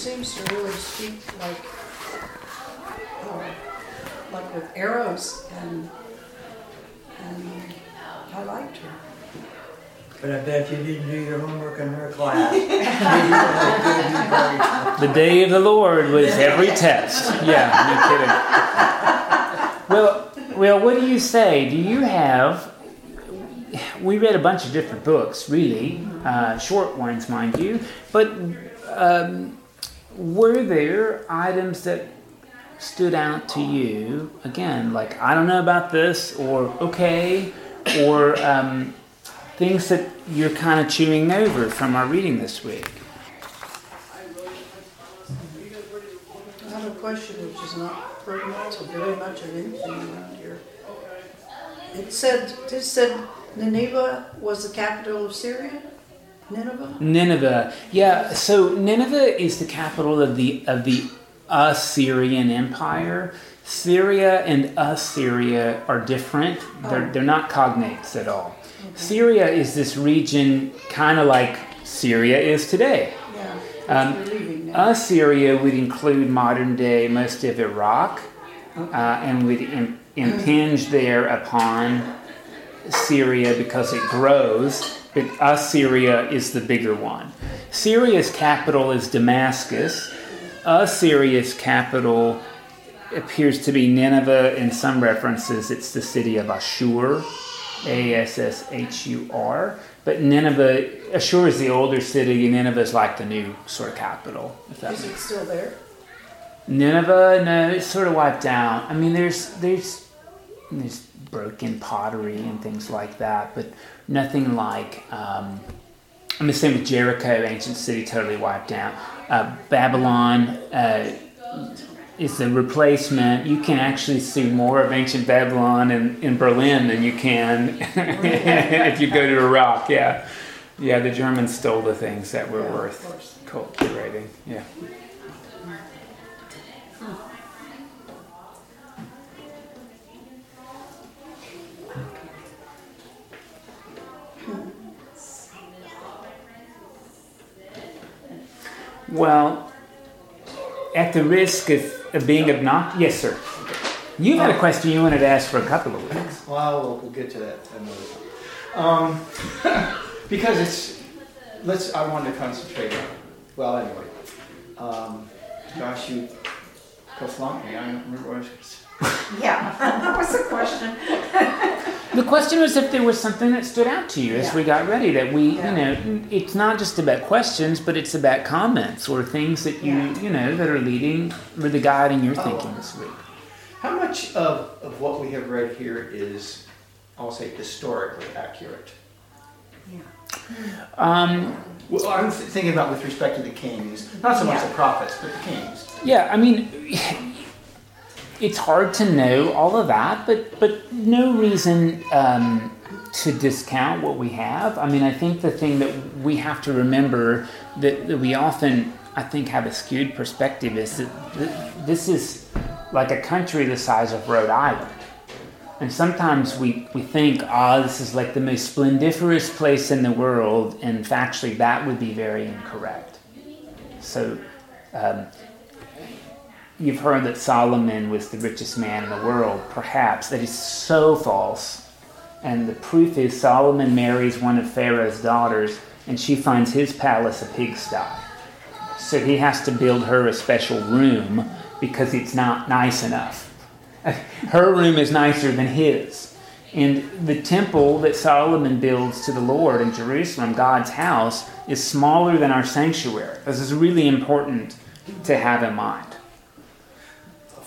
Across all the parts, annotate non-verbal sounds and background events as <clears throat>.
seems to really speak like, uh, like with arrows, and and I liked her. But I bet you didn't do your homework in her class. <laughs> The day of the Lord was every test. Yeah, no kidding. Well, well, what do you say? Do you have? We read a bunch of different books, really, uh, short ones, mind you. But um, were there items that stood out to you? Again, like I don't know about this, or okay, or um, things that you're kind of chewing over from our reading this week? I have a question which is not pertinent to very much of anything around here. It said, it said Nineveh was the capital of Syria? Nineveh? Nineveh. Yeah, so Nineveh is the capital of the of the Assyrian Empire. Syria and Assyria are different. They're, they're not cognates at all. Syria is this region kind of like Syria is today. Yeah, Um, we're leaving now. Assyria would include modern day most of Iraq uh, and would im- impinge there upon Syria because it grows, but Assyria is the bigger one. Syria's capital is Damascus. Assyria's capital appears to be Nineveh. In some references, it's the city of Ashur, A S S H U R. But Nineveh, Ashur is the older city, and Nineveh is like the new sort of capital. If that Is it still there? Nineveh, no, it's sort of wiped out. I mean, there's there's there's broken pottery and things like that, but nothing like. Um, I'm the same with Jericho, ancient city, totally wiped out. Uh, Babylon uh, is the replacement. You can actually see more of ancient Babylon in, in Berlin than you can <laughs> if you go to Iraq. Yeah, yeah. The Germans stole the things that were Yeah, worth cultivating. Yeah. Well, at the risk of, being obnoxious, yes, sir. You had a question you wanted to ask for a couple of weeks. Well, we'll, we'll get to that another time. Um, <laughs> because it's, let's, I wanted to concentrate on, well, anyway. Um, Josh, you flunked me, I don't remember what I was <laughs> gonna was the question? <laughs> The question was if there was something that stood out to you as Yeah. we got ready that we, Yeah. you know, it's not just about questions, but it's about comments or things that you, Yeah. you know, that are leading, really guiding your Oh. thinking this week. How much of, of what we have read here is, I'll say, historically accurate? Yeah. Um, Well, I'm thinking about with respect to the kings, not so much Yeah. the prophets, but the kings. yeah, I mean, it's hard to know all of that, but but no reason um, to discount what we have. I mean, I think the thing that we have to remember that, that we often, I think, have a skewed perspective is that th- this is like a country the size of Rhode Island. And sometimes we, we think, ah, this is like the most splendiferous place in the world, and factually that would be very incorrect. So, um, you've heard that Solomon was the richest man in the world. Perhaps that is so false. And the proof is Solomon marries one of Pharaoh's daughters, and she finds his palace a pigsty. So he has to build her a special room because it's not nice enough. <laughs> Her room is nicer than his. And the temple that Solomon builds to the Lord in Jerusalem, God's house, is smaller than our sanctuary. This is really important to have in mind.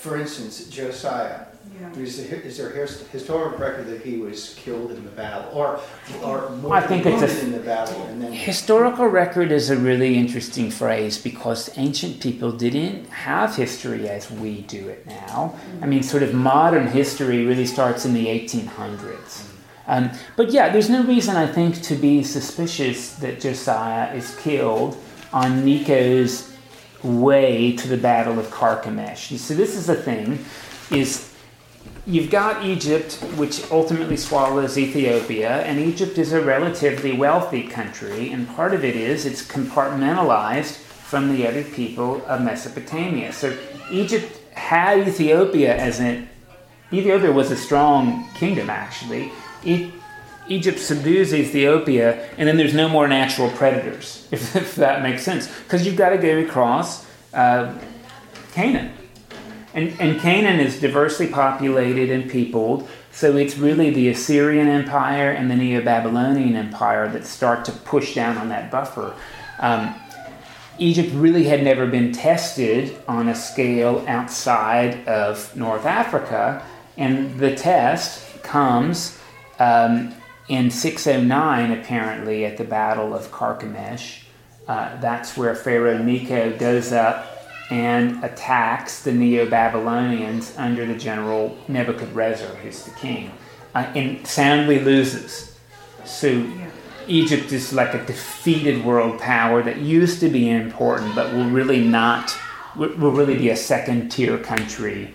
For instance, Josiah, Yeah. is there, is there his- historical record that he was killed in the battle, or, or I think it's a- in the battle, and then Historical record is a really interesting phrase because ancient people didn't have history as we do it now. I mean, sort of modern history really starts in the 1800s. Um, but yeah, there's no reason I think to be suspicious that Josiah is killed on Necho's way to the Battle of Carchemish. You see, this is the thing: is you've got Egypt, which ultimately swallows Ethiopia, and Egypt is a relatively wealthy country, and part of it is it's compartmentalized from the other people of Mesopotamia. So Egypt had Ethiopia as an Ethiopia was a strong kingdom actually. E- Egypt subdues Ethiopia, and then there's no more natural predators, <laughs> if, if that makes sense, because you've got to go across uh, Canaan. And, and Canaan is diversely populated and peopled, so it's really the Assyrian Empire and the Neo Babylonian Empire that start to push down on that buffer. Um, Egypt really had never been tested on a scale outside of North Africa, and the test comes um, in 609, apparently, at the Battle of Carchemish. Uh, that's where Pharaoh Necho goes up and attacks the Neo Babylonians under the general Nebuchadrezzar, who's the king, uh, and soundly loses. So Egypt is like a defeated world power that used to be important, but will really not, will really be a second tier country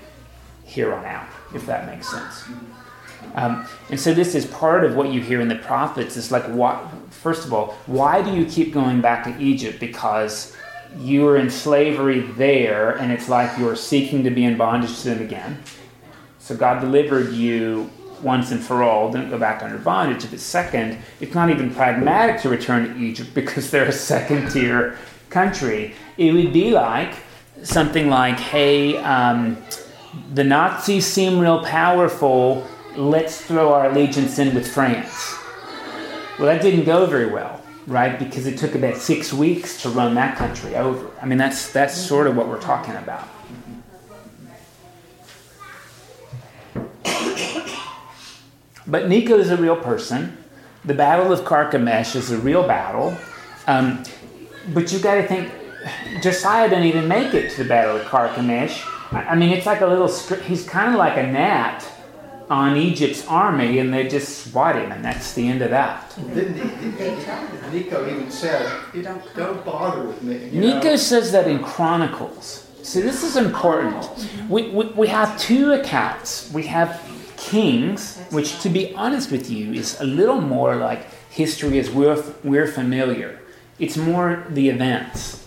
here on out, if that makes sense. Um, and so this is part of what you hear in the prophets. It's like, what? First of all, why do you keep going back to Egypt? Because you were in slavery there, and it's like you're seeking to be in bondage to them again. So God delivered you once and for all. Don't go back under bondage. But second, it's not even pragmatic to return to Egypt <laughs> because they're a second tier country. It would be like something like, hey, um, the Nazis seem real powerful. Let's throw our allegiance in with France. Well, that didn't go very well right? Because it took about six weeks to run that country over. I mean, that's that's sort of what we're talking about. But Necho is a real person. The Battle of Carchemish is a real battle. Um, but you got to think, Josiah didn't even make it to the Battle of Carchemish. I mean, it's like a little. He's kind of like a gnat on Egypt's army and they just swat him, and that's the end of that. Necho even said, don't, don't bother with me. Necho says that in Chronicles. See, this is important. We, we, we have two accounts. We have Kings, which, to be honest with you, is a little more like history as we're, we're familiar. It's more the events.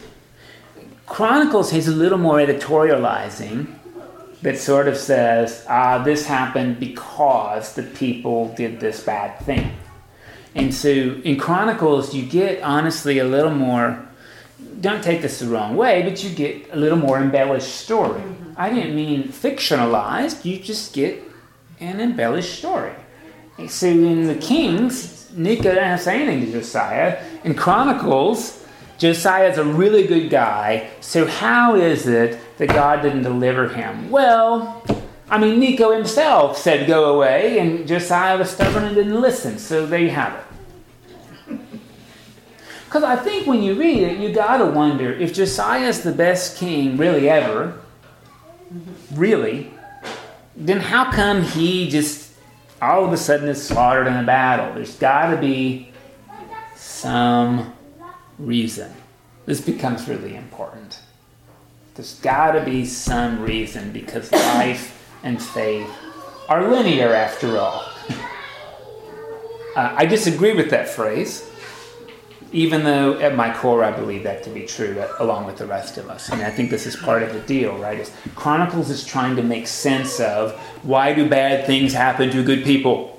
Chronicles has a little more editorializing that sort of says, ah, this happened because the people did this bad thing. And so in Chronicles, you get honestly a little more, don't take this the wrong way, but you get a little more embellished story. Mm-hmm. I didn't mean fictionalized, you just get an embellished story. So in the Kings, Necho doesn't say anything to Josiah. In Chronicles, Josiah is a really good guy, so how is it that God didn't deliver him? Well, I mean, Necho himself said go away, and Josiah was stubborn and didn't listen, so there you have it. <laughs> Because I think when you read it, you gotta wonder if Josiah is the best king really ever, really, then how come he just all of a sudden is slaughtered in a battle? There's gotta be some reason. This becomes really important. There's got to be some reason because life and faith are linear after all. uh, I disagree with that phrase, even though at my core I believe that to be true, uh, along with the rest of us. And I think this is part of the deal, right? Is Chronicles is trying to make sense of why do bad things happen to good people?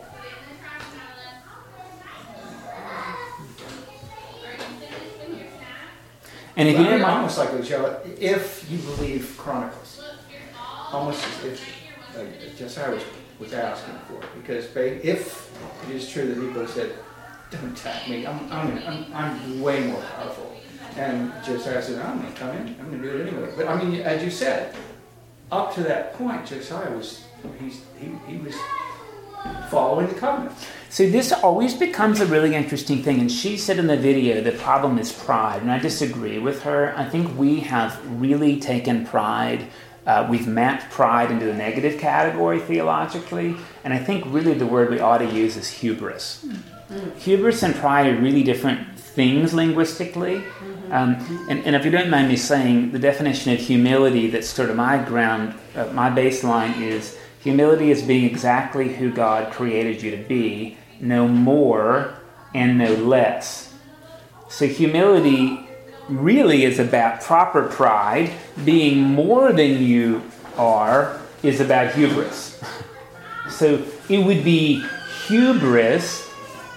And if well, you didn't mind, almost like Joe, if you believe Chronicles, almost as if like Josiah was, was asking for it, because if it is true that Necho said, "Don't attack me, I'm I'm, I'm, I'm way more powerful," and Josiah said, "I'm going to come in, I'm going to do it anyway." But I mean, as you said, up to that point, Josiah was he's, he he was following the covenant. So this always becomes a really interesting thing. And she said in the video the problem is pride, and I disagree with her. I think we have really taken pride. Uh, we've mapped pride into the negative category theologically, and I think really the word we ought to use is hubris. Mm-hmm. Hubris and pride are really different things linguistically. Mm-hmm. Um, and, and, if you don't mind me saying, the definition of humility that's sort of my ground, uh, my baseline is humility is being exactly who God created you to be no more and no less. So humility really is about proper pride. Being more than you are is about hubris. So it would be hubris,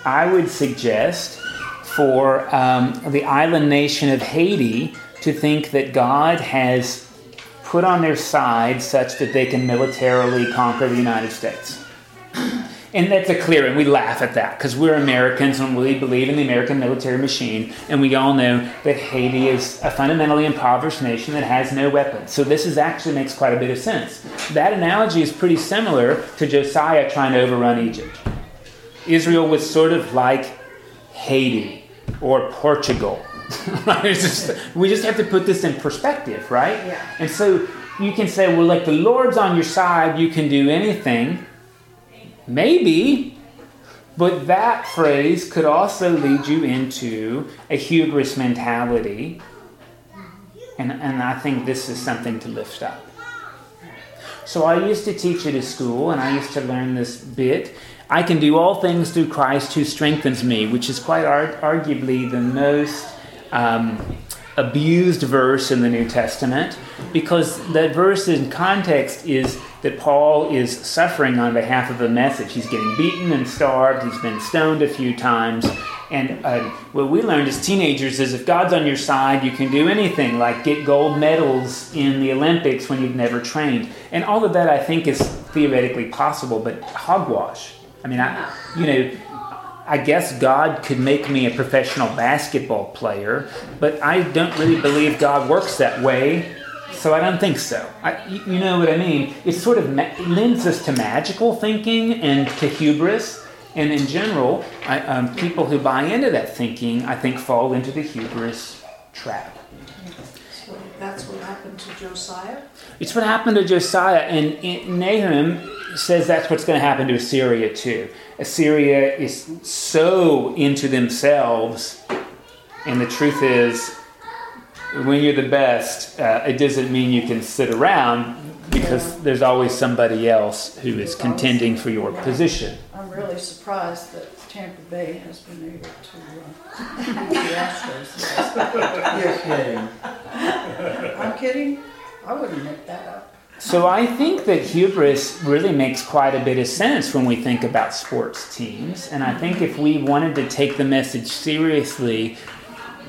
I would suggest, for um, the island nation of Haiti to think that God has put on their side such that they can militarily conquer the United States. And that's a clear, and we laugh at that because we're Americans and we believe in the American military machine, and we all know that Haiti is a fundamentally impoverished nation that has no weapons. So this is actually makes quite a bit of sense. That analogy is pretty similar to Josiah trying to overrun Egypt. Israel was sort of like Haiti or Portugal. <laughs> just, we just have to put this in perspective, right? Yeah. And so you can say, well, like the Lord's on your side, you can do anything. Maybe, but that phrase could also lead you into a hubris mentality. And, and I think this is something to lift up. So I used to teach at a school, and I used to learn this bit. I can do all things through Christ who strengthens me, which is quite ar- arguably the most um, abused verse in the New Testament because that verse in context is that Paul is suffering on behalf of the message. He's getting beaten and starved, he's been stoned a few times. And uh, what we learned as teenagers is if God's on your side, you can do anything, like get gold medals in the Olympics when you've never trained. And all of that I think is theoretically possible, but hogwash. I mean, I, you know, I guess God could make me a professional basketball player, but I don't really believe God works that way, so I don't think so. I, you know what I mean? It sort of ma- lends us to magical thinking and to hubris. And in general, I, um, people who buy into that thinking, I think, fall into the hubris trap. So that's what happened to Josiah. It's what happened to Josiah, and, and Nahum says that's what's going to happen to Assyria too. Assyria is so into themselves, and the truth is, when you're the best, uh, it doesn't mean you can sit around because there's always somebody else who is contending for your position. I'm really surprised that Tampa Bay has been able to uh, beat the Astros. You're kidding. I'm kidding. I wouldn't make that up. So I think that hubris really makes quite a bit of sense when we think about sports teams. And I think if we wanted to take the message seriously,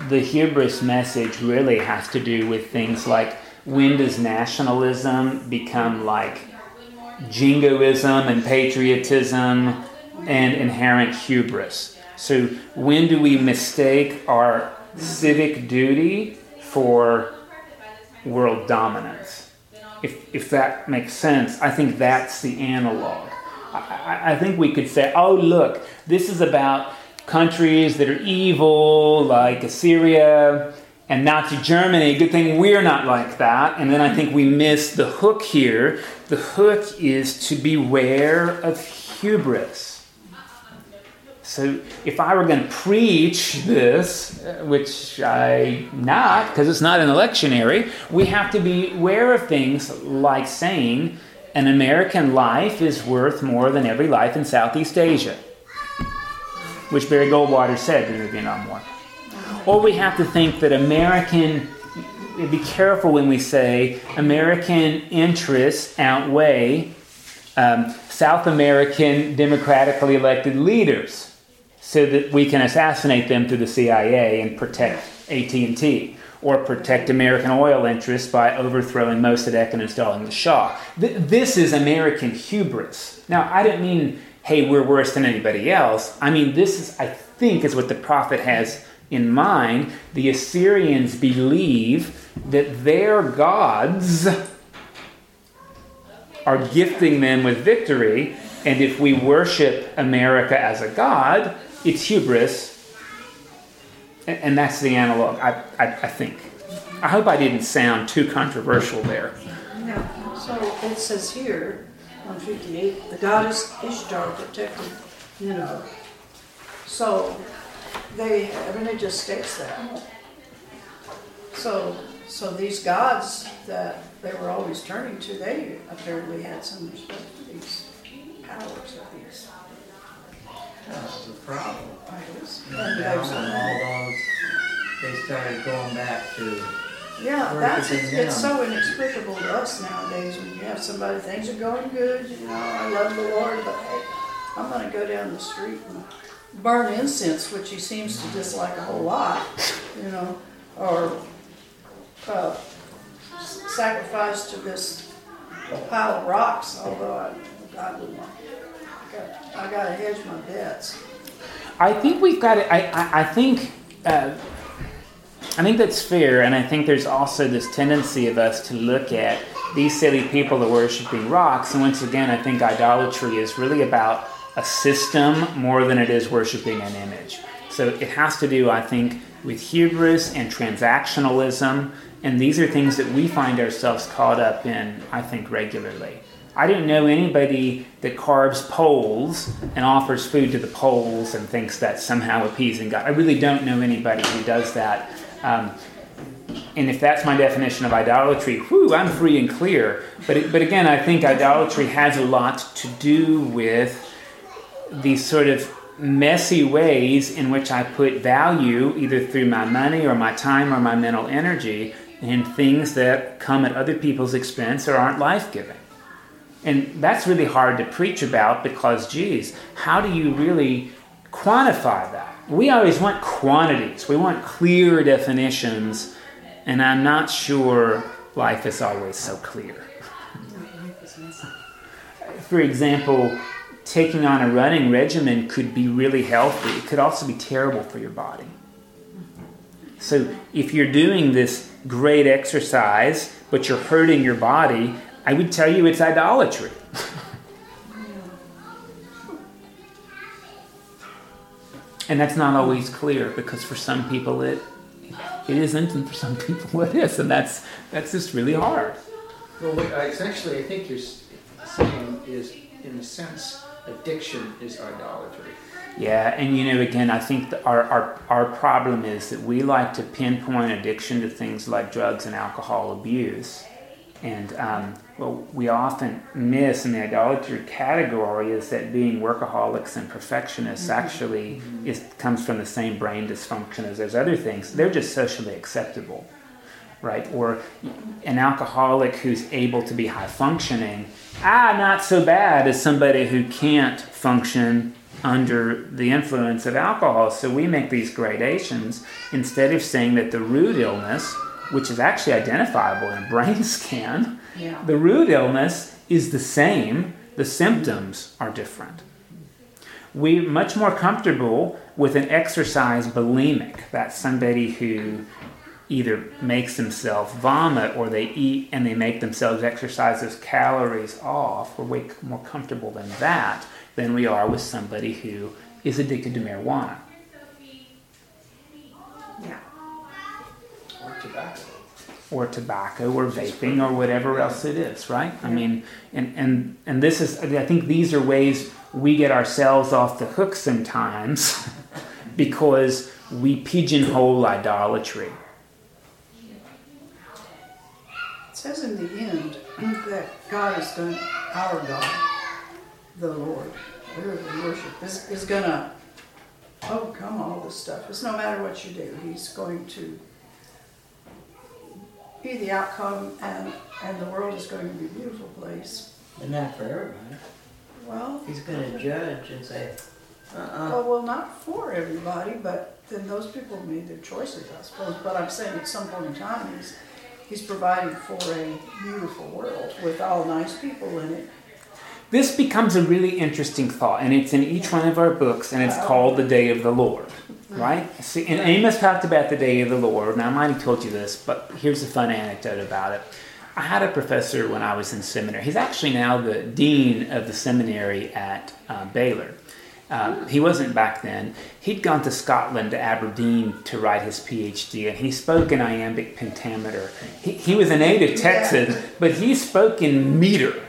the hubris message really has to do with things like when does nationalism become like jingoism and patriotism and inherent hubris? So when do we mistake our civic duty for world dominance? If, if that makes sense, I think that's the analog. I, I, think we could say, oh, look, this is about countries that are evil, like Assyria and Nazi Germany. Good thing we're not like that. And then I think we miss the hook here. The hook is to beware of hubris. So if I were going to preach this, uh, which I not because it's not a lectionary, we have to be aware of things like saying an American life is worth more than every life in Southeast Asia, which Barry Goldwater said during the Vietnam War. Or we have to think that American be careful when we say American interests outweigh um, South American democratically elected leaders so that we can assassinate them through the CIA and protect AT&T or protect American oil interests by overthrowing Mossadegh and installing the Shah. Th- this is American hubris. Now, I don't mean, hey, we're worse than anybody else. I mean, this is, I think, is what the prophet has in mind. The Assyrians believe that their gods are gifting them with victory, and if we worship America as a god, it's hubris, and that's the analog, I, I, I, think. I hope I didn't sound too controversial there. No. So it says here, on 58, the goddess Ishtar protected Nineveh. So they, I just states that. So, so these gods that they were always turning to, they apparently had some respect for these powers of these That's the problem. idols. And And down there's on a- all those they started going back to, Yeah, Or that's, if it's, it's it's so inexplicable to us nowadays when you have somebody, things are going good, you know, I love the Lord, but hey, I'm gonna go down the street and burn incense, which he seems to dislike a whole lot, you know, or, uh, sacrifice to this pile of rocks, although I, I wouldn't. I got- I gotta hedge my bets. I think we've got it. I, I, I think. Uh, I think that's fair, and I think there's also this tendency of us to look at these silly people that worshiping rocks. And once again, I think idolatry is really about a system more than it is worshiping an image. So it has to do, I think, with hubris and transactionalism, and these are things that we find ourselves caught up in, I think, regularly. I don't know anybody that carves poles and offers food to the poles and thinks that's somehow appeasing God. I really don't know anybody who does that. Um, and if that's my definition of idolatry, whew, I'm free and clear. But, it, but again, I think idolatry has a lot to do with these sort of messy ways in which I put value, either through my money or my time or my mental energy, in things that come at other people's expense or aren't life giving. And that's really hard to preach about because, geez, how do you really quantify that? We always want quantities, we want clear definitions, and I'm not sure life is always so clear. <laughs> For example, taking on a running regimen could be really healthy, it could also be terrible for your body. So, if you're doing this great exercise, but you're hurting your body, I would tell you it's idolatry. And that's not always clear because for some people it it isn't, and for some people <laughs> it is, and that's that's just really hard. Well, wait, I- actually, I think you're saying is, in a sense, addiction is idolatry. Yeah, and you know, again, I think our, our, our problem is that we like to pinpoint addiction to things like drugs and alcohol abuse. And um, what we often miss in the idolatry category is that being workaholics and perfectionists actually is, comes from the same brain dysfunction as those other things. They're just socially acceptable, right? Or an alcoholic who's able to be high functioning, ah, not so bad as somebody who can't function under the influence of alcohol. So we make these gradations instead of saying that the root illness, which is actually identifiable in a brain <laughs> scan, Yeah. the root illness is the same, the symptoms are different. We're much more comfortable with an exercise bulimic. That's somebody who either makes themselves vomit or they eat and they make themselves exercise those calories off. We're way more comfortable than that than we are with somebody who is addicted to marijuana. Yeah. Or tobacco. or tobacco or vaping or whatever else it is, right? I mean, and, and, and this is, I think these are ways we get ourselves off the hook sometimes <laughs> because we pigeonhole idolatry. It says in the end that God is going, our God, the Lord, whoever we worship, is, is going to overcome all this stuff. It's no matter what you do, He's going to be the outcome, and, and the world is going to be a beautiful place. and not for everybody. Well, He's gonna judge and say, uh-uh. oh, well, not for everybody, but then those people made their choices, I suppose. But I'm saying at some point in time, He's, he's providing for a beautiful world with all nice people in it. This becomes a really interesting thought, and it's in each one of our books, and it's called The Day of the Lord, right? See, and Amos talked about the Day of the Lord, Now, I might have told you this, but here's a fun anecdote about it. I had a professor when I was in seminary. He's actually now the dean of the seminary at uh, Baylor. Um, he wasn't back then. He'd gone to Scotland to Aberdeen to write his PhD, and he spoke in iambic pentameter. He, he was a native Texan, but he spoke in meter.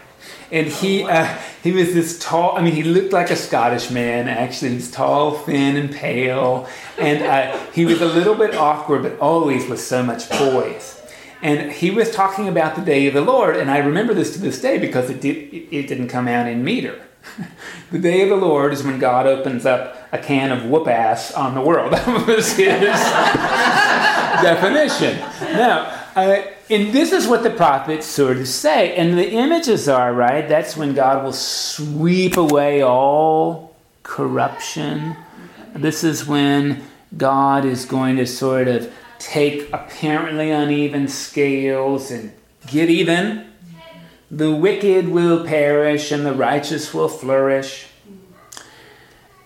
And he uh, he was this tall. I mean, he looked like a Scottish man. Actually, He's tall, thin, and pale. And uh, he was a little bit awkward, but always with so much poise. And he was talking about the day of the Lord, and I remember this to this day because it, did, it, didn't come out in meter. <laughs> the day of the Lord is when God opens up a can of whoop ass on the world. <laughs> That was his. <laughs> definition. Now, uh, and this is what the prophets sort of say. And the images are, right? That's when God will sweep away all corruption. This is when God is going to sort of take apparently uneven scales and get even. The wicked will perish and the righteous will flourish.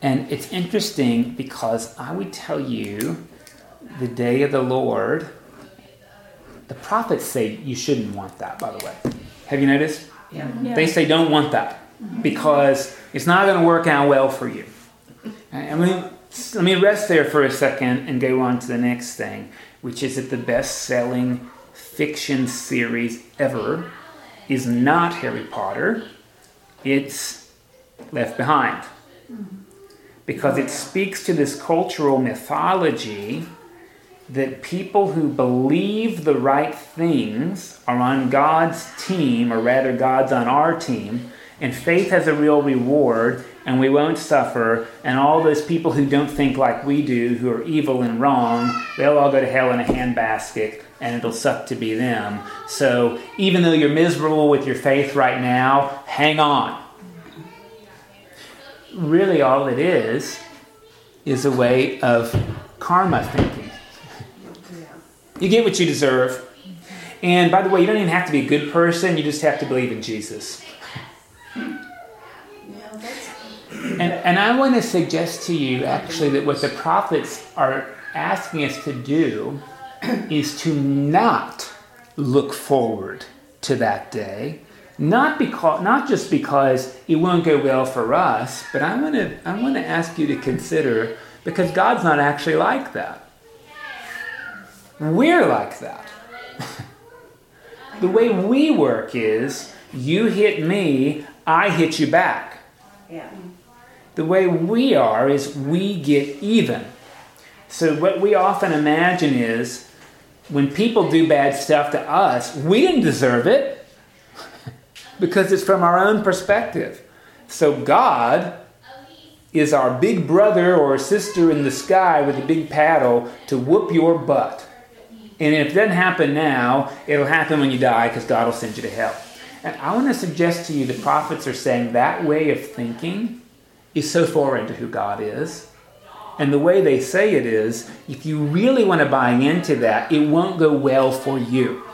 And it's interesting because I would tell you the day of the Lord, the prophets say you shouldn't want that, by the way. Have you noticed? Yeah. They say don't want that mm-hmm. because it's not going to work out well for you. I mean, let me rest there for a second and go on to the next thing, which is that the best selling fiction series ever is not Harry Potter, it's Left Behind. Mm-hmm. Because it speaks to this cultural mythology that people who believe the right things are on God's team, or rather, God's on our team, and faith has a real reward, and we won't suffer, and all those people who don't think like we do, who are evil and wrong, they'll all go to hell in a handbasket, and it'll suck to be them. So even though you're miserable with your faith right now, hang on. Really, all it is is a way of karma thinking. You get what you deserve. And by the way, you don't even have to be a good person, you just have to believe in Jesus. And, and I want to suggest to you actually that what the prophets are asking us to do <clears throat> is to not look forward to that day. Not because not just because it won't go well for us, but I want to I want to ask you to consider because God's not actually like that. We're like that. <laughs> the way we work is you hit me, I hit you back. Yeah. The way we are is we get even. So, what we often imagine is when people do bad stuff to us, we didn't deserve it <laughs> because it's from our own perspective. So, God is our big brother or sister in the sky with a big paddle to whoop your butt. And if it doesn't happen now, it'll happen when you die because God will send you to hell. And I want to suggest to you the prophets are saying that way of thinking is so foreign to who God is. And the way they say it is if you really want to buy into that, it won't go well for you.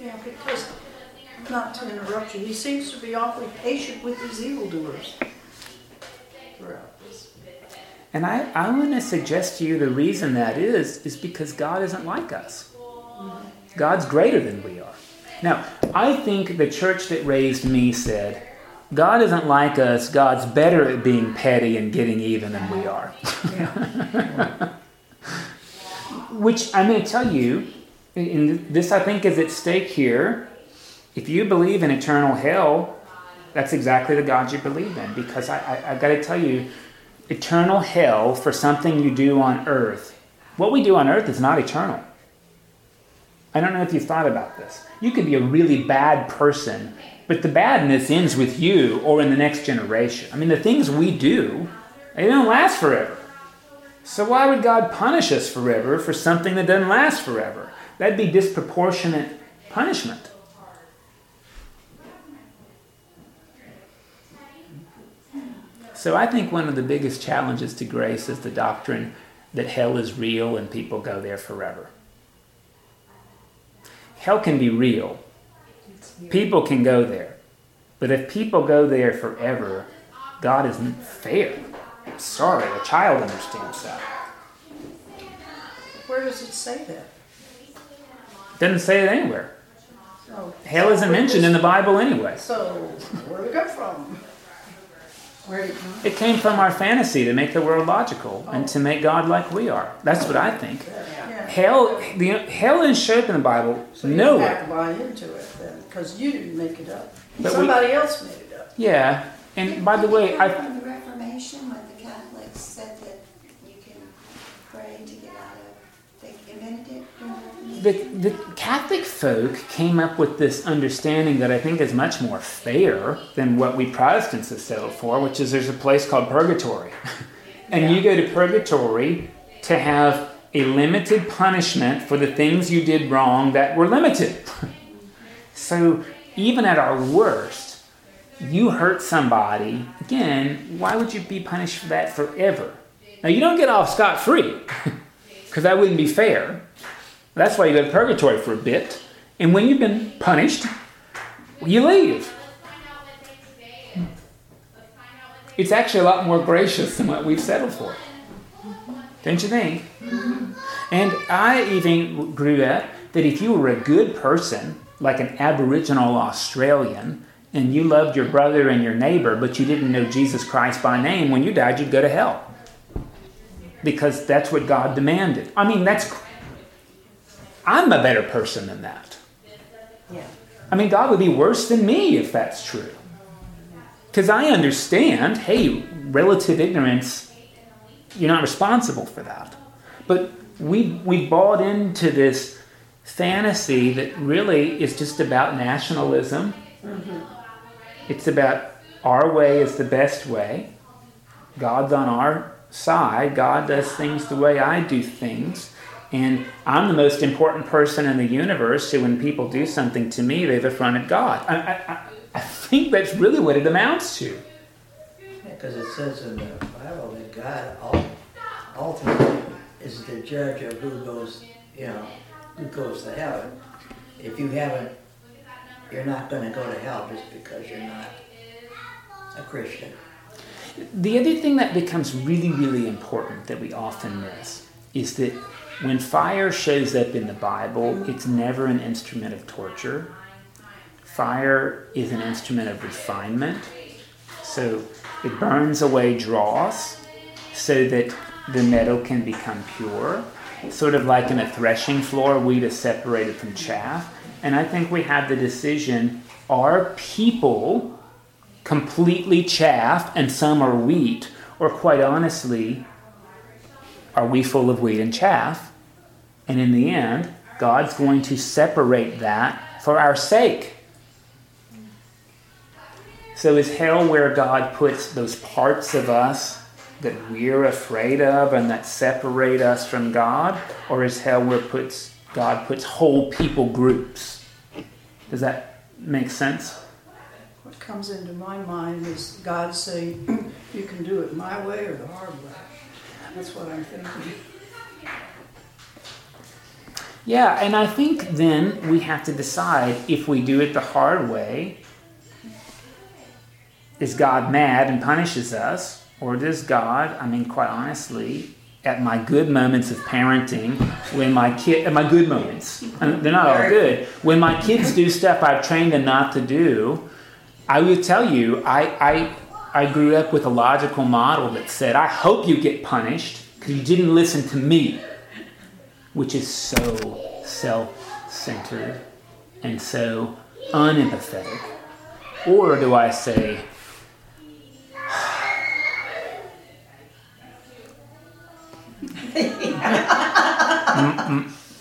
yeah, because, not to interrupt you, he seems to be awfully patient with these evildoers. And I, I want to suggest to you the reason that is, is because God isn't like us. God's greater than we are. Now, I think the church that raised me said, God isn't like us, God's better at being petty and getting even than we are. <laughs> Which I'm going to tell you, and this I think is at stake here. If you believe in eternal hell, that's exactly the God you believe in. Because I, I, I've got to tell you, eternal hell for something you do on earth, what we do on earth is not eternal. I don't know if you've thought about this. You could be a really bad person, but the badness ends with you or in the next generation. I mean, the things we do, they don't last forever. So why would God punish us forever for something that doesn't last forever? That'd be disproportionate punishment. So I think one of the biggest challenges to grace is the doctrine that hell is real and people go there forever. Hell can be real. People can go there. But if people go there forever, God isn't fair. I'm sorry, a child understands that. Where does it say that? It Doesn't say it anywhere. Oh, Hell isn't mentioned in the Bible anyway. So, where did it come from? Where did it come It came from our fantasy to make the world logical and oh. to make God like we are. That's what I think. Yeah. Hell, the, hell is showed up in the Bible So you have to buy into it then, because you didn't make it up. But we- Somebody else made it up. Yeah, and by the way, I, From the Reformation, when the Catholics said that you can pray to get out of, they invented it. during the, the Catholic folk came up with this understanding that I think is much more fair than what we Protestants have settled for, which is there's a place called purgatory. <laughs> and you go to purgatory to have a limited punishment for the things you did wrong that were limited. <laughs> so even at our worst, you hurt somebody, again, why would you be punished for that forever? Now, you don't get off scot free, because <laughs> that wouldn't be fair. That's why you go to purgatory for a bit. And when you've been punished, you leave. It's actually a lot more gracious than what we've settled for. Don't you think? And I even grew up that if you were a good person, like an Aboriginal Australian, and you loved your brother and your neighbor, but you didn't know Jesus Christ by name, when you died, you'd go to hell. Because that's what God demanded. I mean, that's. I'm a better person than that. Yeah. I mean, God would be worse than me if that's true. Because I understand, hey, relative ignorance, you're not responsible for that. But we, we bought into this fantasy that really is just about nationalism. Mm-hmm. It's about our way is the best way. God's on our side. God does things the way I do things. And I'm the most important person in the universe, so when people do something to me, they've affronted God. I, I, I think that's really what it amounts to. Because it says in the Bible that God ultimately is the judge of who goes, you know, who goes to heaven. If you haven't, you're not going to go to hell just because you're not a Christian. The other thing that becomes really, really important that we often miss is that when fire shows up in the Bible, it's never an instrument of torture. Fire is an instrument of refinement. So it burns away dross so that the metal can become pure. It's sort of like in a threshing floor, wheat is separated from chaff. And I think we have the decision are people completely chaff and some are wheat? Or quite honestly, are we full of wheat and chaff? And in the end, God's going to separate that for our sake. So is hell where God puts those parts of us that we're afraid of and that separate us from God? Or is hell where puts God puts whole people groups? Does that make sense? What comes into my mind is God saying, <clears throat> you can do it my way or the hard way. That's what I'm thinking. Yeah, and I think then we have to decide if we do it the hard way, is God mad and punishes us? Or does God, I mean, quite honestly, at my good moments of parenting, when my kid, at my good moments, they're not all good, when my kids do stuff I've trained them not to do, I will tell you, I, I, I grew up with a logical model that said, I hope you get punished because you didn't listen to me, which is so self centered and so unempathetic. Or do I say,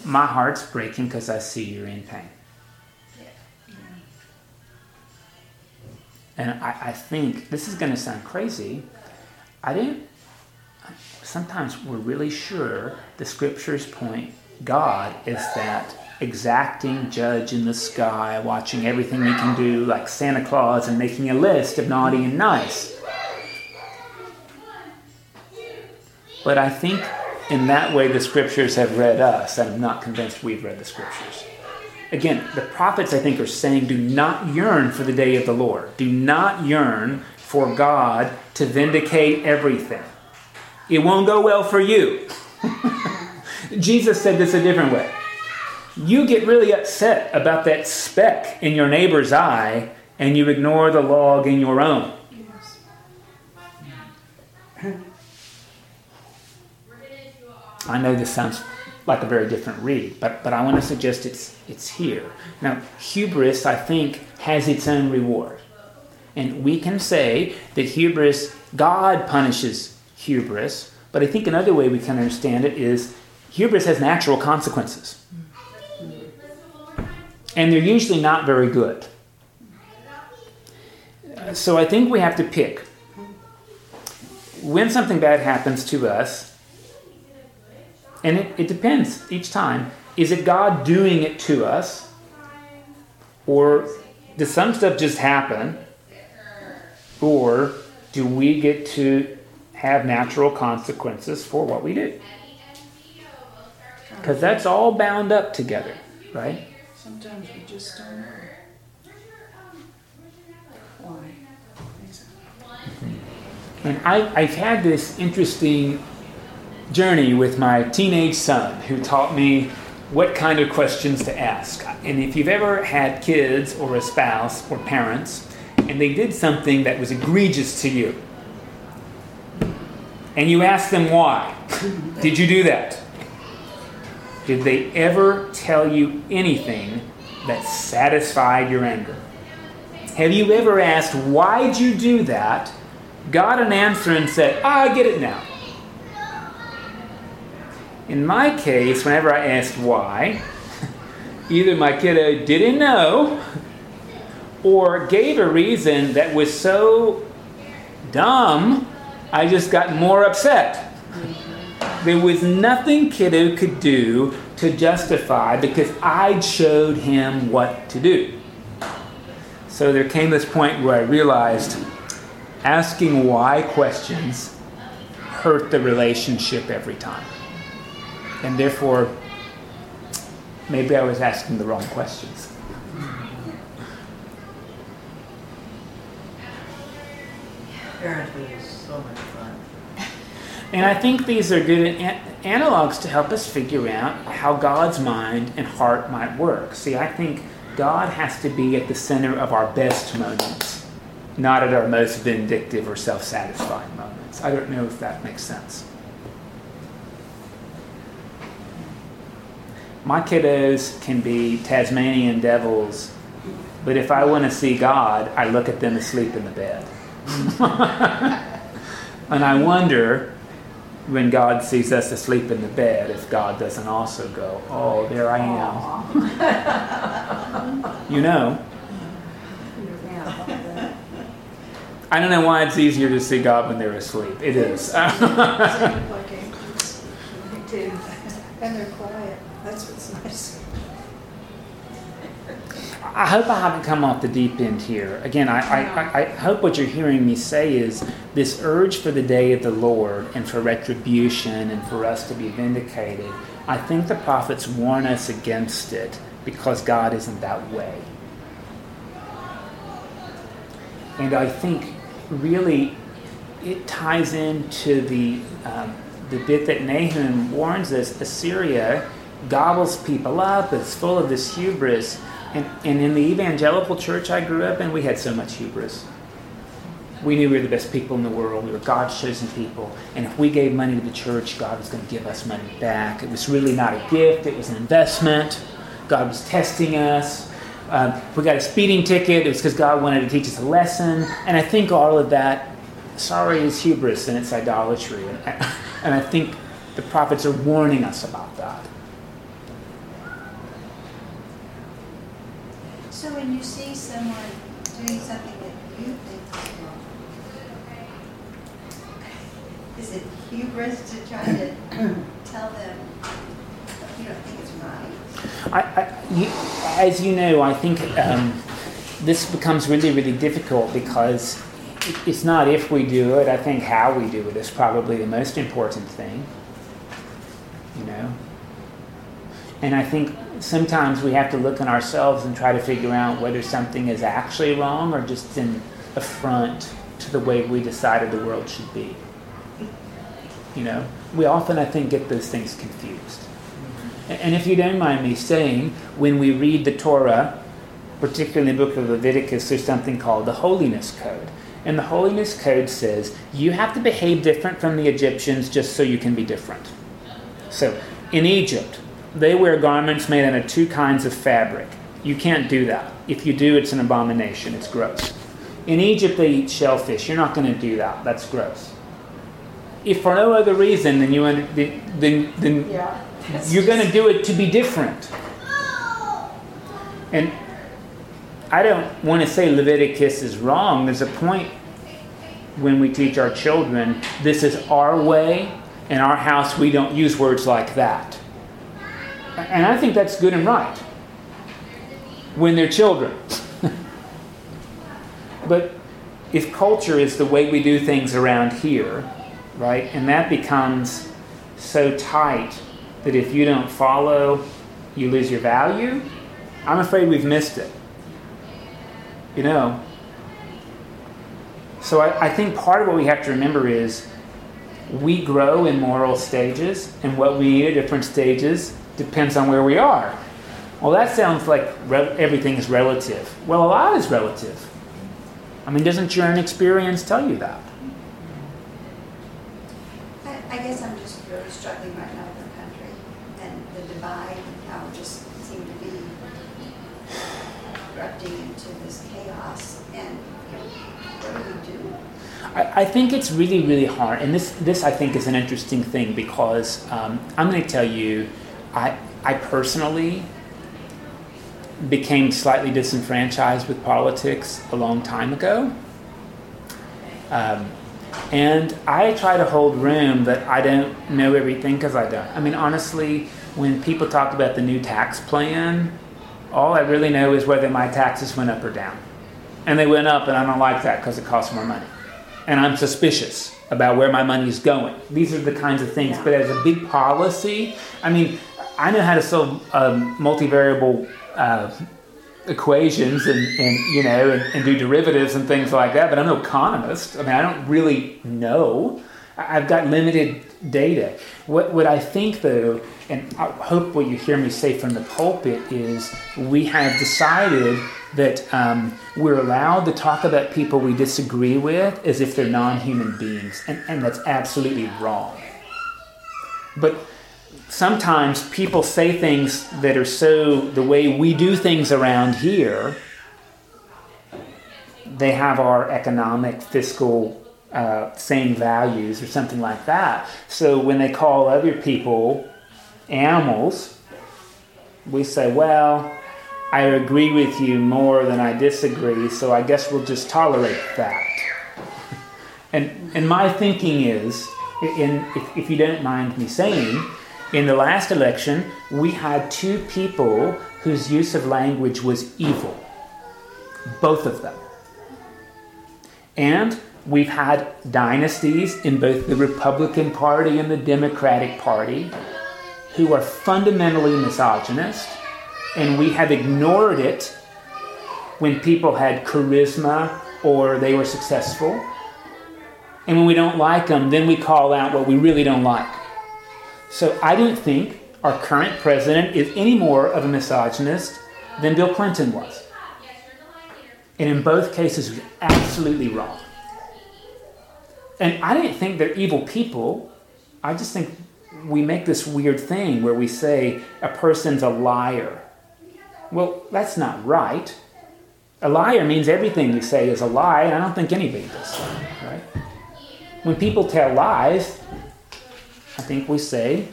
my heart's breaking because I see you're in pain. And I, I think this is going to sound crazy. I didn't. Sometimes we're really sure the scriptures point God is that exacting judge in the sky, watching everything we can do, like Santa Claus, and making a list of naughty and nice. But I think in that way the scriptures have read us. I'm not convinced we've read the scriptures. Again, the prophets, I think, are saying do not yearn for the day of the Lord. Do not yearn for God to vindicate everything. It won't go well for you. <laughs> Jesus said this a different way. You get really upset about that speck in your neighbor's eye, and you ignore the log in your own. I know this sounds like a very different read, but, but I want to suggest it's, it's here. Now, hubris, I think, has its own reward. And we can say that hubris, God punishes hubris, but I think another way we can understand it is hubris has natural consequences. And they're usually not very good. So I think we have to pick. When something bad happens to us, And it, it depends each time. Is it God doing it to us? Or does some stuff just happen? Or do we get to have natural consequences for what we do? Because that's all bound up together, right? Sometimes we just don't know. Why? And I, I've had this interesting journey with my teenage son who taught me what kind of questions to ask. And if you've ever had kids or a spouse or parents and they did something that was egregious to you, and you ask them why, <laughs> did you do that? Did they ever tell you anything that satisfied your anger? Have you ever asked, why'd you do that? Got an answer and said, ah, I get it now. In my case, whenever I asked why, either my kiddo didn't know or gave a reason that was so dumb, I just got more upset. There was nothing kiddo could do to justify because I'd showed him what to do. So there came this point where I realized asking why questions hurt the relationship every time. And therefore, maybe I was asking the wrong questions. Parenthood is so much fun. And I think these are good an- analogs to help us figure out how God's mind and heart might work. See, I think God has to be at the center of our best moments, not at our most vindictive or self satisfying moments. I don't know if that makes sense. My kiddos can be Tasmanian devils, but if I want to see God, I look at them asleep in the bed. <laughs> and I wonder when God sees us asleep in the bed if God doesn't also go, Oh, there I am. <laughs> you know. I don't know why it's easier to see God when they're asleep. It is. Sound like angels. Me too. And they're quiet. That's what's nice. I hope I haven't come off the deep end here. Again, I, I, I- hope what you're hearing me say is this urge for the day of the Lord and for retribution and for us to be vindicated. I think the prophets warn us against it because God isn't that way. And I think really it ties into the, um, the bit that Nahum warns us Assyria gobbles people up, it's full of this hubris. And, and in the evangelical church I grew up in, we had so much hubris. We knew we were the best people in the world. We were God's chosen people. And if we gave money to the church, God was going to give us money back. It was really not a gift, it was an investment. God was testing us. Um, we got a speeding ticket, it was because God wanted to teach us a lesson. And I think all of that, sorry, is hubris and it's idolatry. And, <laughs> and I think the prophets are warning us about that. So when you see someone doing something that you think is wrong, is it hubris to try to <clears throat> tell them you don't think it's right? I, I, you, as you know, I think um, this becomes really, really difficult because it's not if we do it. I think how we do it is probably the most important thing. You know? And I think sometimes we have to look in ourselves and try to figure out whether something is actually wrong or just an affront to the way we decided the world should be. You know? We often, I think, get those things confused. And if you don't mind me saying, when we read the Torah, particularly the book of Leviticus, there's something called the Holiness Code. And the Holiness Code says you have to behave different from the Egyptians just so you can be different. So in Egypt, they wear garments made out of two kinds of fabric. You can't do that. If you do, it's an abomination, it's gross. In Egypt, they eat shellfish. You're not going to do that. That's gross. If for no other reason, than you then, then Yeah. you're going to do it to be different. And I don't want to say Leviticus is wrong. There's a point when we teach our children this is our way In our house, we don't use words like that. And I think that's good and right when they're children. <laughs> but if culture is the way we do things around here, right, and that becomes so tight that if you don't follow, you lose your value, I'm afraid we've missed it. You know? So I, I think part of what we have to remember is we grow in moral stages, and what we eat at different stages depends on where we are. Well, that sounds like re- everything is relative. Well, a lot is relative. I mean, doesn't your own experience tell you that? I, I guess I'm just really struggling right now with the country and the divide and how it just seemed to be erupting into this chaos. And what do we do? I, I think it's really, really hard. And this, this I think, is an interesting thing because um, I'm going to tell you, I, I personally became slightly disenfranchised with politics a long time ago. Um, and I try to hold room that I don't know everything because I don't. I mean, honestly, when people talk about the new tax plan, all I really know is whether my taxes went up or down. And they went up, and I don't like that because it costs more money. And I'm suspicious about where my money is going. These are the kinds of things. But as a big policy, I mean, I know how to solve um, multivariable uh, equations and, and you know and, and, do derivatives and things like that but i'm no economist i mean i don't really know i've got limited data. What, what i think though and i hope what you hear me say from the pulpit is we have decided that um, we're allowed to talk about people we disagree with as if they're non-human beings and, and that's absolutely wrong. But sometimes people say things that are so the way we do things around here, they have our economic, fiscal, uh, same values or something like that. So when they call other people animals, we say, well, I agree with you more than I disagree, so I guess we'll just tolerate that. <laughs> And, and my thinking is, in, if, if you don't mind me saying, in the last election, we had two people whose use of language was evil. Both of them. And we've had dynasties in both the Republican Party and the Democratic Party who are fundamentally misogynist, and we have ignored it when people had charisma or they were successful. And when we don't like them, then we call out what we really don't like. So I don't think our current president is any more of a misogynist than Bill Clinton was. And in both cases, was absolutely wrong. And I didn't think they're evil people. I just think we make this weird thing where we say a person's a liar. Well, that's not right. A liar means everything you say is a lie, and I don't think anybody does that, right? When people tell lies, I think we say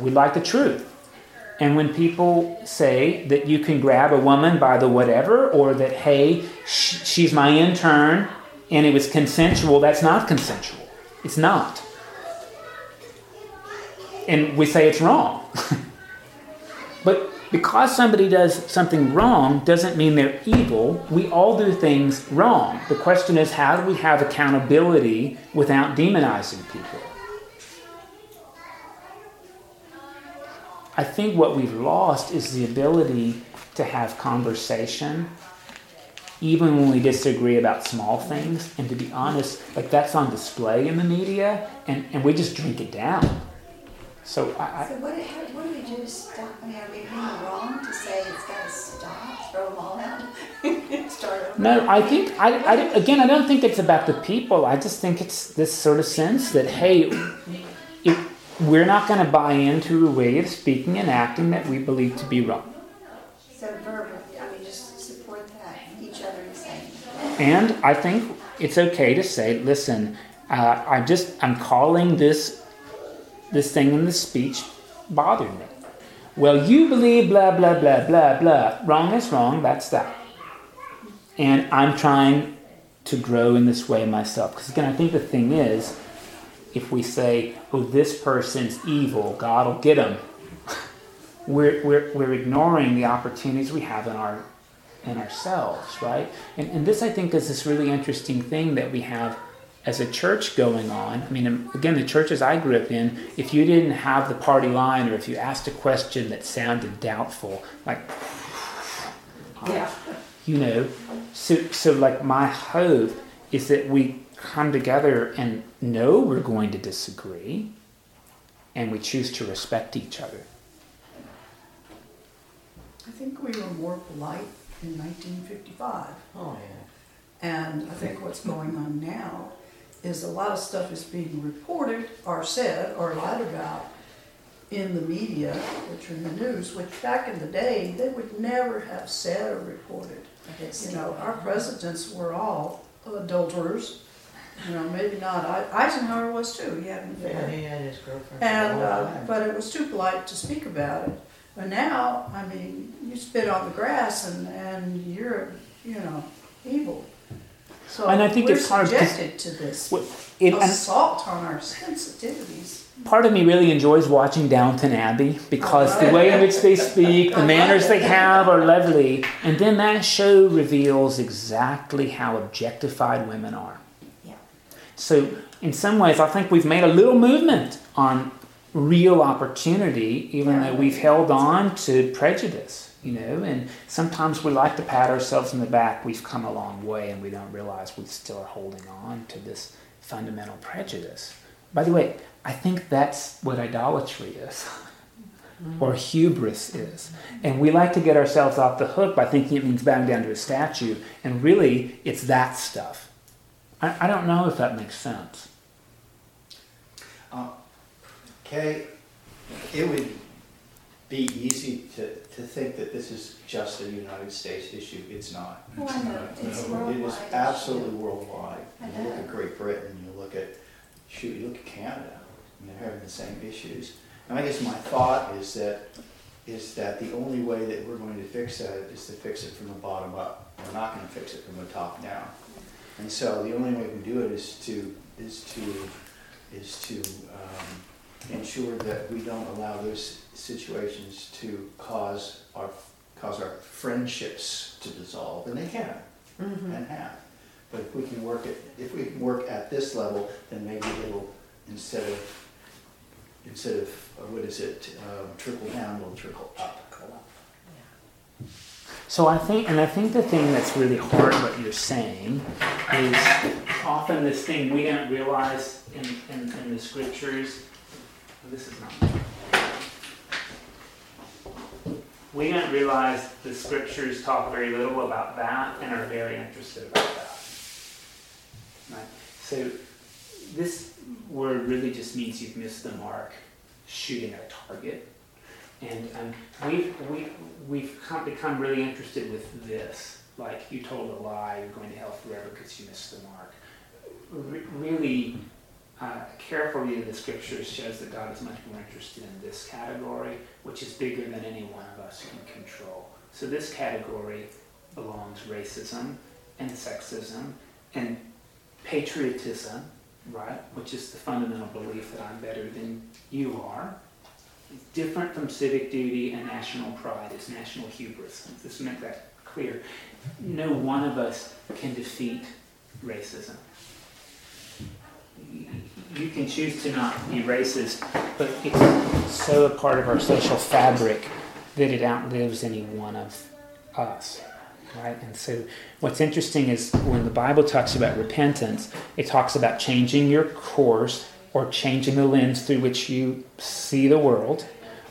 we like the truth. And when people say that you can grab a woman by the whatever, or that, hey, sh- she's my intern and it was consensual, that's not consensual. It's not. And we say it's wrong. <laughs> but because somebody does something wrong doesn't mean they're evil. We all do things wrong. The question is how do we have accountability without demonizing people? I think what we've lost is the ability to have conversation, even when we disagree about small things. And to be honest, like that's on display in the media, and, and we just drink it down. So I. So what, what do we do to stop? I mean, are we being wrong to say it's got to stop, throw them all out, <laughs> start over? No, I think I, I again I don't think it's about the people. I just think it's this sort of sense that hey, it, we're not going to buy into a way of speaking and acting that we believe to be wrong. So verbal, I mean, just support that, each other and say. And I think it's okay to say, listen, uh, I just I'm calling this this thing in the speech bothered me. Well, you believe blah blah blah blah blah. Wrong is wrong. That's that. And I'm trying to grow in this way myself because again, I think the thing is if we say, oh, this person's evil, God will get him. <laughs> We're, we're, we're ignoring the opportunities we have in our in ourselves, right? And, and this, I think, is this really interesting thing that we have as a church going on. I mean, again, the churches I grew up in, if you didn't have the party line or if you asked a question that sounded doubtful, like, Yeah. you know, so, so like my hope is that we come together and know we're going to disagree and we choose to respect each other. I think we were more polite in 1955. Oh, yeah. And I think what's going on now is a lot of stuff is being reported or said or lied about in the media, which are in the news, which back in the day, they would never have said or reported. You know, our presidents were all adulterers. You know, maybe not. Eisenhower was too. He had an Yeah, he had his girlfriend. And, for a long uh, but it was too polite to speak about it. But now, I mean, you spit on the grass and, and you're, you know, evil. So And I think we're it's hard to- subjected to this What- it- and assault on our sensitivities. part of me really enjoys watching Downton Abbey because the way in which they speak, the manners they have are lovely. And then that show reveals exactly how objectified women are. Yeah. So, in some ways, I think we've made a little movement on real opportunity, even though we've held on to prejudice, you know. And sometimes we like to pat ourselves in the back. We've come a long way, and we don't realize we still are holding on to this fundamental prejudice. By the way, I think that's what idolatry is. <laughs> Or hubris is. And we like to get ourselves off the hook by thinking it means bowing down to a statue, and really it's that stuff. I, I don't know if that makes sense. Kay, it would be easy to, to think that this is just a United States issue. It's not. Oh, I know. It's It is absolutely worldwide. I You look know. at Great Britain, you look at, shoot, you look at Canada, and they're having the same issues. And I guess my thought is that, is that the only way that we're going to fix that is to fix it from the bottom up. We're not gonna fix it from the top down. And so the only way we can do it is to, is to, is to, um, ensure that we don't allow those situations to cause our, cause our friendships to dissolve, and they can, and have. But if we can work it, if we can work at this level, then maybe it'll, instead of, instead of, uh, what is it, um, trickle down, will trickle up. So I think, and I think the thing that's really hard what you're saying is often this thing we don't realize in, in, in the scriptures. This is not. We don't realize the scriptures talk very little about that and are very interested about that. Right? So this word really just means you've missed the mark shooting at a target. And um, we've, we, we've come, become really interested with this. Like, you told a lie, you're going to hell forever because you missed the mark. Re- really, uh, careful reading of the scriptures shows that God is much more interested in this category, which is bigger than any one of us can control. So, this category belongs racism and sexism and patriotism, right? Which is the fundamental belief that I'm better than you are It's different from civic duty and national pride. It's national hubris. Let's make that clear. No one of us can defeat racism. You can choose to not be racist, but it's so a part of our social fabric that it outlives any one of us. Right? And so what's interesting is when the Bible talks about repentance, it talks about changing your course or changing the lens through which you see the world,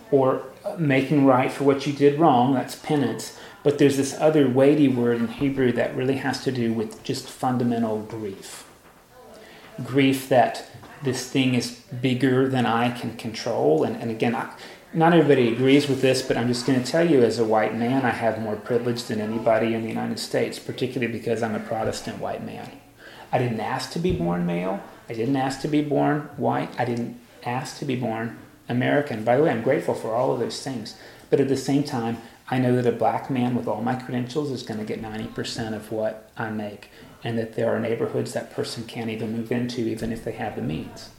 or making right for what you did wrong, that's penance. But there's this other weighty word in Hebrew that really has to do with just fundamental grief. Grief that this thing is bigger than I can control. And, and again, I, not everybody agrees with this, but I'm just going to tell you as a white man, I have more privilege than anybody in the United States, particularly because I'm a Protestant white man. I didn't ask to be born male. I didn't ask to be born white. I didn't ask to be born American. By the way, I'm grateful for all of those things. But at the same time, I know that a black man with all my credentials is going to get 90% of what I make, and that there are neighborhoods that person can't even move into, even if they have the means.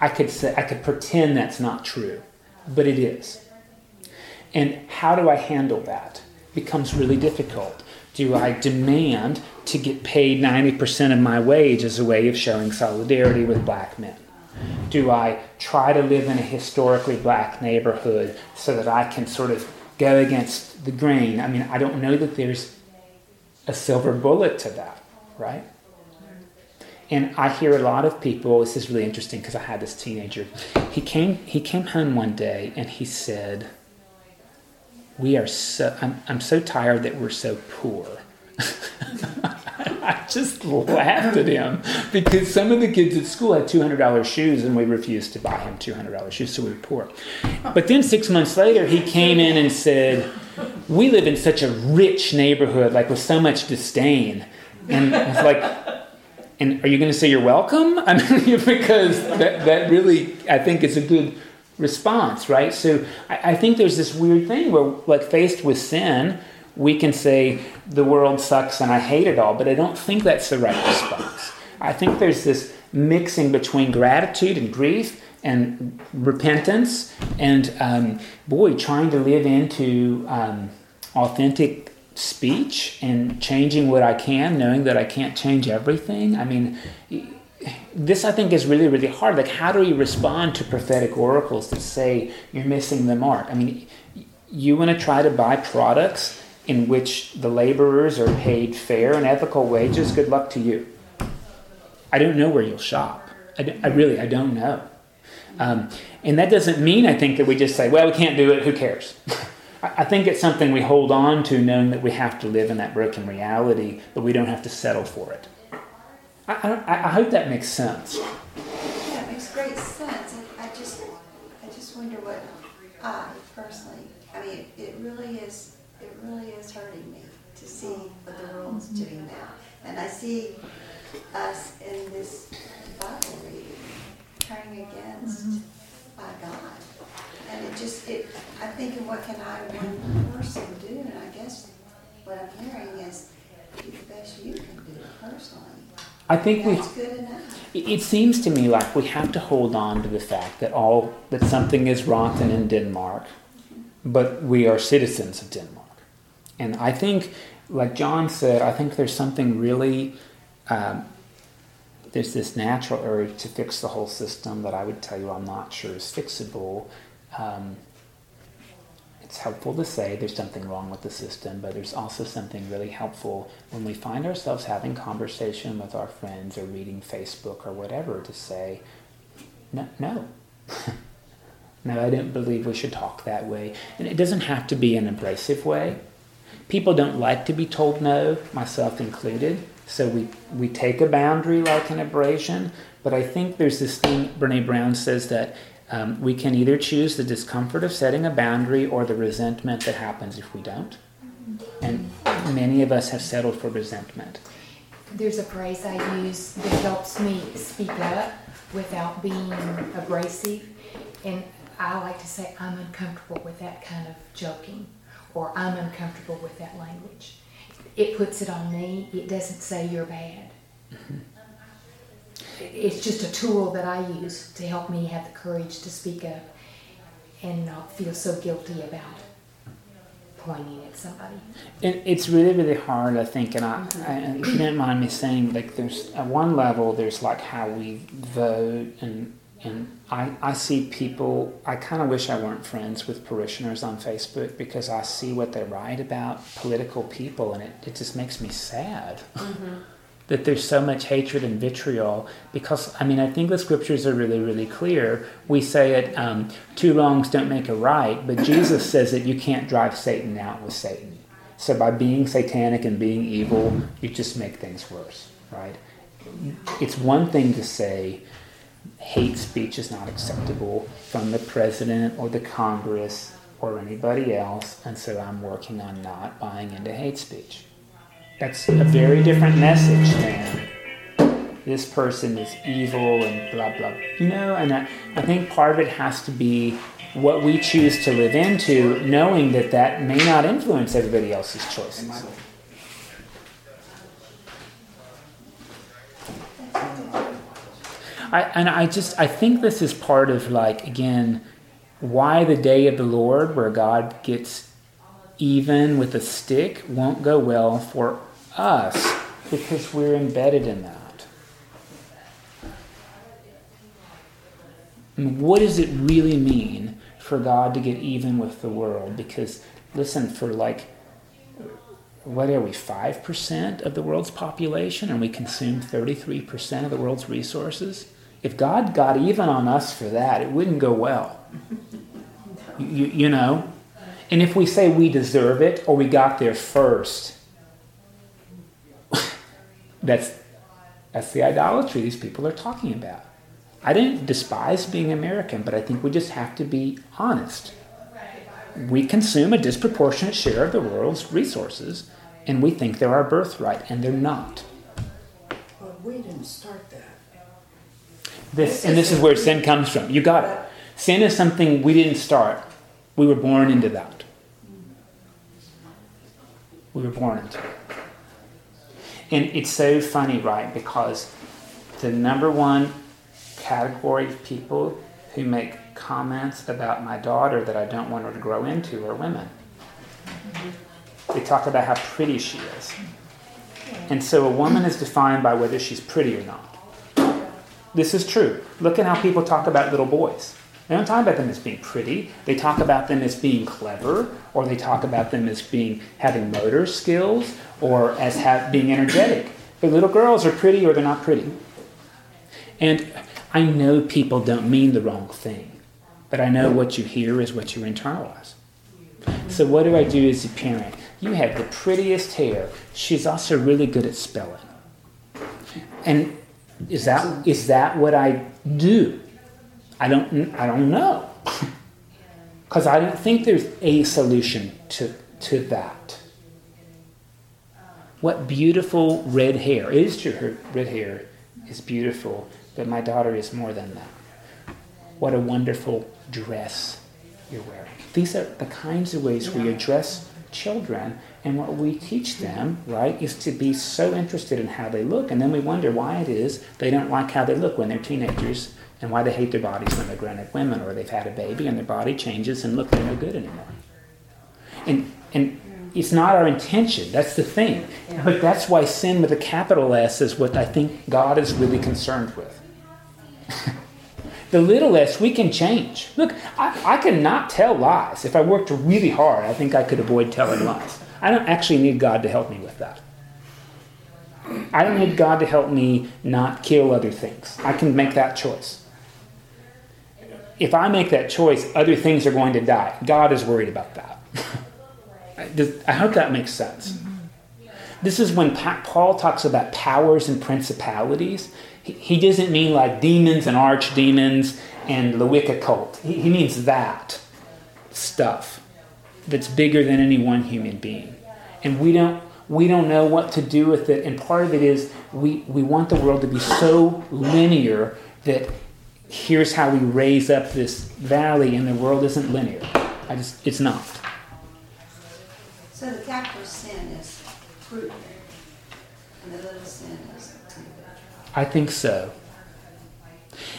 I could say I could pretend that's not true, but it is. And how do I handle that? It becomes really difficult. Do I demand to get paid 90% of my wage as a way of showing solidarity with black men? Do I try to live in a historically black neighborhood so that I can sort of go against the grain? I mean, I don't know that there's a silver bullet to that, right? And I hear a lot of people, this is really interesting because I had this teenager. He came he came home one day and he said, we are so I'm, I'm so tired that we're so poor <laughs> i just laughed at him because some of the kids at school had $200 shoes and we refused to buy him $200 shoes so we were poor but then six months later he came in and said we live in such a rich neighborhood like with so much disdain and it's like and are you going to say you're welcome i mean <laughs> because that, that really i think is a good response, right? So I, I, think there's this weird thing where, like, faced with sin, we can say the world sucks and I hate it all, but I don't think that's the right response. I think there's this mixing between gratitude and grief and repentance, and um, boy, trying to live into um, authentic speech and changing what I can, knowing that I can't change everything. I mean, this I think is really, really hard. Like, how do we respond to prophetic oracles that say you're missing the mark? I mean, you want to try to buy products in which the laborers are paid fair and ethical wages. Good luck to you. I don't know where you'll shop. I, I really, I don't know. Um, and that doesn't mean, I think, that we just say, well, we can't do it, who cares? <laughs> I think it's something we hold on to, knowing that we have to live in that broken reality, but we don't have to settle for it. I, I, I hope that makes sense. Yeah, it makes great sense. I, I just, I just wonder what I personally, I mean, it, it really is, it really is hurting me to see what the world's doing now. And I see us in this Bible reading turning against mm-hmm. uh, God. And it just, it, I'm thinking, what can I, one person, do? And I guess what I'm hearing is do the best you can do personally. I think we. good enough. It seems to me like we have to hold on to the fact that all that something is rotten in Denmark, but we are citizens of Denmark, and I think, like John said, I think there's something really. Um, there's this natural urge to fix the whole system that I would tell you I'm not sure is fixable. Um, it's helpful to say there's something wrong with the system, but there's also something really helpful when we find ourselves having conversation with our friends or reading Facebook or whatever to say, no, no. <laughs> no, I don't believe we should talk that way. And it doesn't have to be an abrasive way. People don't like to be told no, myself included. So we, we take a boundary like an abrasion. But I think there's this thing, Brene Brown says that um, we can either choose the discomfort of setting a boundary or the resentment that happens if we don't. And many of us have settled for resentment. There's a phrase I use that helps me speak up without being abrasive. And I like to say, I'm uncomfortable with that kind of joking, or I'm uncomfortable with that language. It puts it on me, it doesn't say you're bad. Mm-hmm it's just a tool that I use to help me have the courage to speak up and not feel so guilty about pointing at somebody. It, it's really, really hard, I think, and I, I, if you don't mind me saying, like, there's at one level, there's like how we vote, and and I, I see people. I kind of wish I weren't friends with parishioners on Facebook because I see what they write about political people, and it, it just makes me sad. Mm-hmm that there's so much hatred and vitriol because I mean I think the scriptures are really really clear. We say it um, two wrongs don't make a right, but Jesus says that you can't drive Satan out with Satan. So by being satanic and being evil, you just make things worse, right? It's one thing to say hate speech is not acceptable from the president or the Congress or anybody else, and so I'm working on not buying into hate speech. That's a very different message than this person is evil and blah blah. You know, and I, I think part of it has to be what we choose to live into, knowing that that may not influence everybody else's choices. I, and I just I think this is part of like again why the day of the Lord where God gets even with a stick won't go well for us because we're embedded in that. What does it really mean for God to get even with the world? Because listen, for like what are we, 5% of the world's population and we consume 33% of the world's resources? If God got even on us for that, it wouldn't go well. You, you know? And if we say we deserve it or we got there first, that's, that's the idolatry these people are talking about. I didn't despise being American, but I think we just have to be honest we consume a disproportionate share of the world's resources, and we think they're our birthright, and they're not. But we didn't start that. This, and this is where sin comes from. You got it. Sin is something we didn't start. We were born into that. We were born into it. And it's so funny, right? Because the number one category of people who make comments about my daughter that I don't want her to grow into are women. They talk about how pretty she is. And so a woman is defined by whether she's pretty or not. This is true. Look at how people talk about little boys. They don't talk about them as being pretty. They talk about them as being clever, or they talk about them as being having motor skills, or as have, being energetic. But little girls are pretty or they're not pretty. And I know people don't mean the wrong thing. But I know what you hear is what you internalize. So what do I do as a parent? You have the prettiest hair. She's also really good at spelling. And is that is that what I do? I don't I don't know. <laughs> Because I don't think there's a solution to, to that. What beautiful red hair. It is true, her red hair is beautiful, but my daughter is more than that. What a wonderful dress you're wearing. These are the kinds of ways we address children, and what we teach them, right, is to be so interested in how they look, and then we wonder why it is they don't like how they look when they're teenagers, and why they hate their bodies when they're grown-up women, or they've had a baby and their body changes and look, they're no good anymore. And and it's not our intention. That's the thing. But that's why sin with a capital S is what I think God is really concerned with. <laughs> the little s we can change. Look, I, I can not tell lies. If I worked really hard, I think I could avoid telling lies. I don't actually need God to help me with that. I don't need God to help me not kill other things. I can make that choice. If I make that choice, other things are going to die. God is worried about that. <laughs> I hope that makes sense. This is when Paul talks about powers and principalities he doesn't mean like demons and archdemons and the Wicca cult. He, he means that stuff that's bigger than any one human being. And we don't we don't know what to do with it. And part of it is we, we want the world to be so linear that here's how we raise up this valley and the world isn't linear. I just it's not. So the capital sin is fruit, and the little sin is I think so.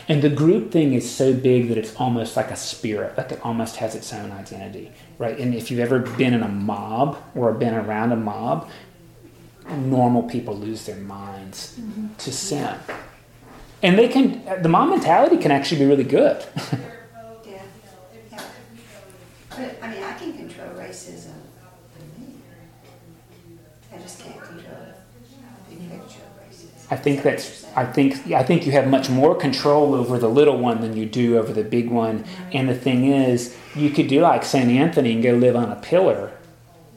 And the group thing is so big that it's almost like a spirit, like it almost has its own identity, right? And if you've ever been in a mob or been around a mob, normal people lose their minds mm-hmm. to sin. And they can, the mom mentality can actually be really good. yeah. <laughs> yeah. But, I mean, I can control racism. I just can't control the picture. I think that's I think I think you have much more control over the little one than you do over the big one. And the thing is, you could do like St. Anthony and go live on a pillar,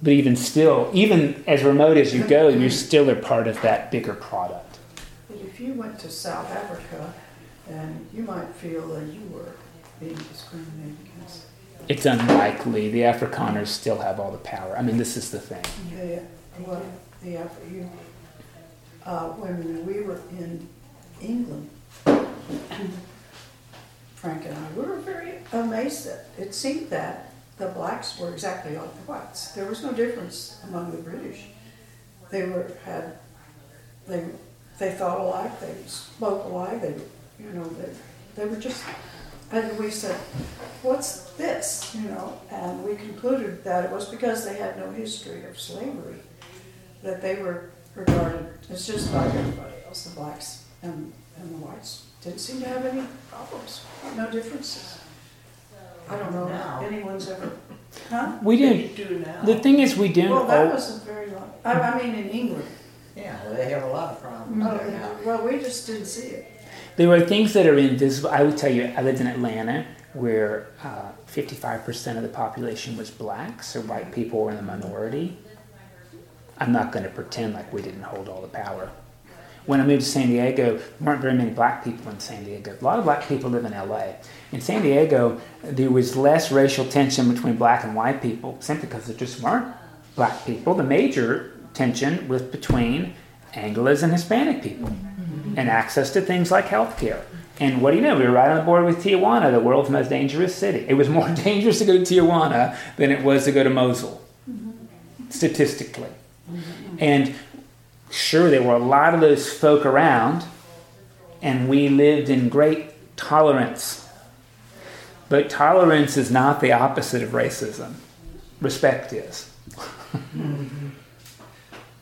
but even still, even as remote as you go, you still are part of that bigger product. If you went to South Africa, then you might feel that you were being discriminated against. It's unlikely. The Afrikaners still have all the power. I mean, this is the thing. Yeah, well, the you uh, when we were in England, Frank and I, we were very amazed that it seemed that the blacks were exactly like the whites. There was no difference among the British. They were had they they thought alike, they spoke alike, they You know, they, they were just, and we said, what's this, you know? And we concluded that it was because they had no history of slavery, that they were regarded as just like everybody else, the blacks and, and the whites. Didn't seem to have any problems, no differences. I don't know Now. if anyone's ever, huh? We didn't. do now. The thing is, we didn't. Well, that al- wasn't very long, I, I mean, in England. Yeah, well, they have a lot of problems Oh, there now. well, we just didn't see it. There are things that are invisible. I would tell you, I lived in Atlanta where uh, 55% of the population was black, so white people were in the minority. I'm not going to pretend like we didn't hold all the power. When I moved to San Diego, there weren't very many black people in San Diego. A lot of black people live in LA. In San Diego, there was less racial tension between black and white people simply because there just weren't black people. The major tension with between Anglos and Hispanic people mm-hmm. and access to things like healthcare. And what do you know? We were right on the board with Tijuana, the world's most dangerous city. It was more <laughs> dangerous to go to Tijuana than it was to go to Mosul, mm-hmm. statistically. And sure, there were a lot of those folk around, and we lived in great tolerance. But tolerance is not the opposite of racism. Respect is. Mm-hmm.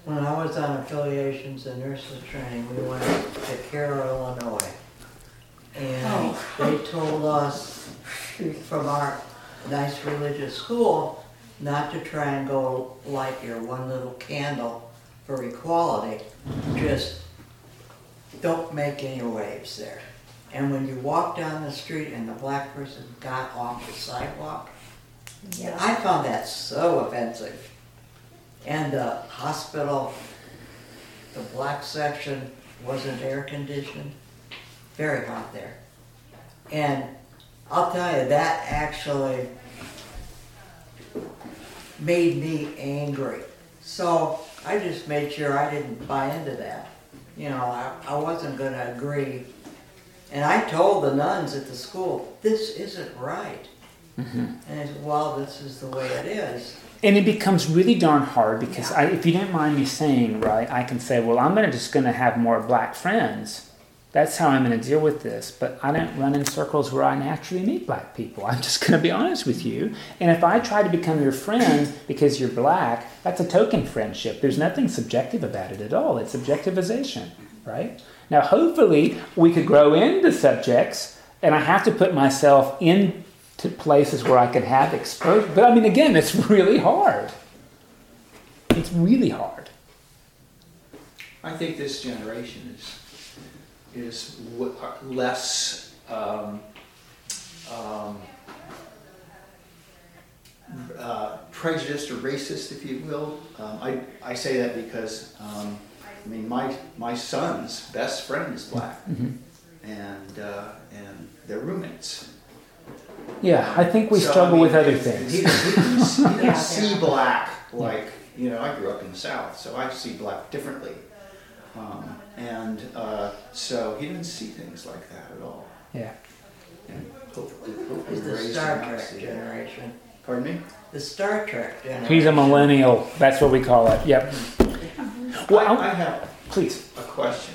When I was on affiliations and nurses training, we went to Cairo, Illinois. And oh. <laughs> they told us from our nice religious school not to try and go light your one little candle for equality. Just don't make any waves there. And when you walk down the street and the black person got off the sidewalk, I found that so offensive. And the hospital, the black section wasn't air conditioned, very hot there. And I'll tell you, that actually made me angry. So I just made sure I didn't buy into that. You know, I, I wasn't gonna agree. And I told the nuns at the school, this isn't right. Mm-hmm. And they said, well, this is the way it is. And it becomes really darn hard because I, if you don't mind me saying, right, I can say, well, I'm gonna just going to have more black friends. That's how I'm going to deal with this. But I don't run in circles where I naturally meet black people. <laughs> I'm just going to be honest with you. And if I try to become your friend because you're black, that's a token friendship. There's nothing subjective about it at all. It's objectivization, right? Now, hopefully, we could grow into subjects, and I have to put myself into places where I can have exposure. But I mean, again, it's really hard. It's really hard. I think this generation is is w- less um, um, uh, prejudiced or racist, if you will. Um, I, I say that because um, I mean my my son's best friend is black, and uh, and they're roommates. Yeah, I think we So, struggle I mean, with other He, things. he, didn't- he didn't <laughs> Yeah, see yeah. black like you know. I grew up in the South, so I see black differently, um, and uh, so he didn't see things like that at all. Yeah. And hopefully, hopefully It's the raised Star him not to Trek see it. generation. Pardon me. The Star Trek generation. He's a millennial. That's what we call it. Yep. Well, I, I have Please. a question.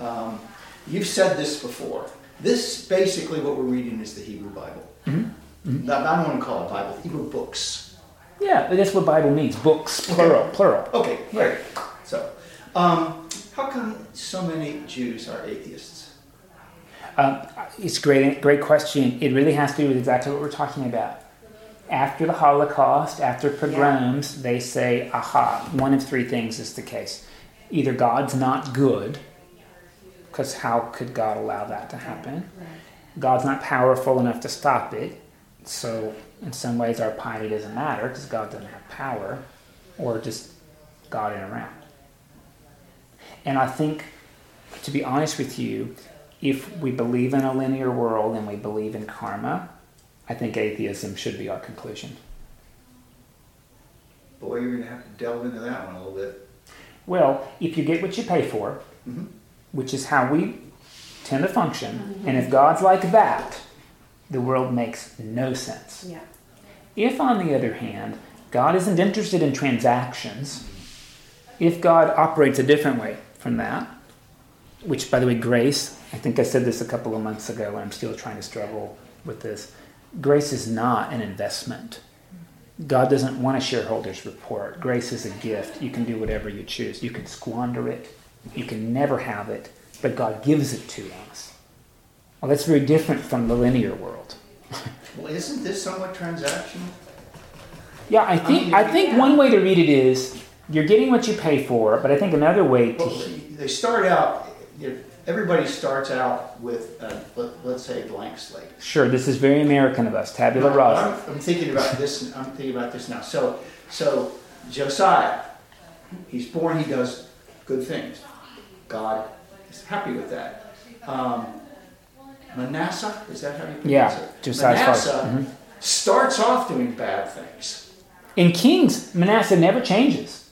Um, you've said this before. This basically what we're reading is the Hebrew Bible. Mm-hmm. I don't want to call it Bible. Hebrew books. Yeah, but that's what Bible means. Books, plural, plural. Okay, great. So, um, how come so many Jews are atheists? Um, it's a great, great question. It really has to do with exactly what we're talking about. After the Holocaust, after pogroms, they say, aha, one of three things is the case. Either God's not good, because how could God allow that to happen? God's not powerful enough to stop it, so in some ways our piety doesn't matter because God doesn't have power, or just God in around. And I think, to be honest with you, if we believe in a linear world and we believe in karma, I think atheism should be our conclusion. Boy, you're going to have to delve into that one a little bit. Well, if you get what you pay for, Mhm. Which is how we tend to function, and if God's like that, the world makes no sense. Yeah. If, on the other hand, God isn't interested in transactions, if God operates a different way from that, which, by the way, grace, I think I said this a couple of months ago, and I'm still trying to struggle with this. Grace is not an investment. God doesn't want a shareholder's report. Grace is a gift. You can do whatever you choose. You can squander it, you can never have it, but God gives it to us. Well, that's very different from the linear world. <laughs> Well, isn't this somewhat transactional? Yeah, I think I think one way to read it is you're getting what you pay for, but I think another way to Well, they start out, everybody starts out with, uh, let, let's say, a blank slate. sure this is very American of us, tabula rasa. I'm, I'm thinking about this. I'm thinking about this now. So, so Josiah, he's born. He does good things. God is happy with that. Um, Manasseh, is that how you pronounce Yeah, it? Josiah's. Manasseh Mhm. starts off doing bad things. In Kings, Manasseh never changes.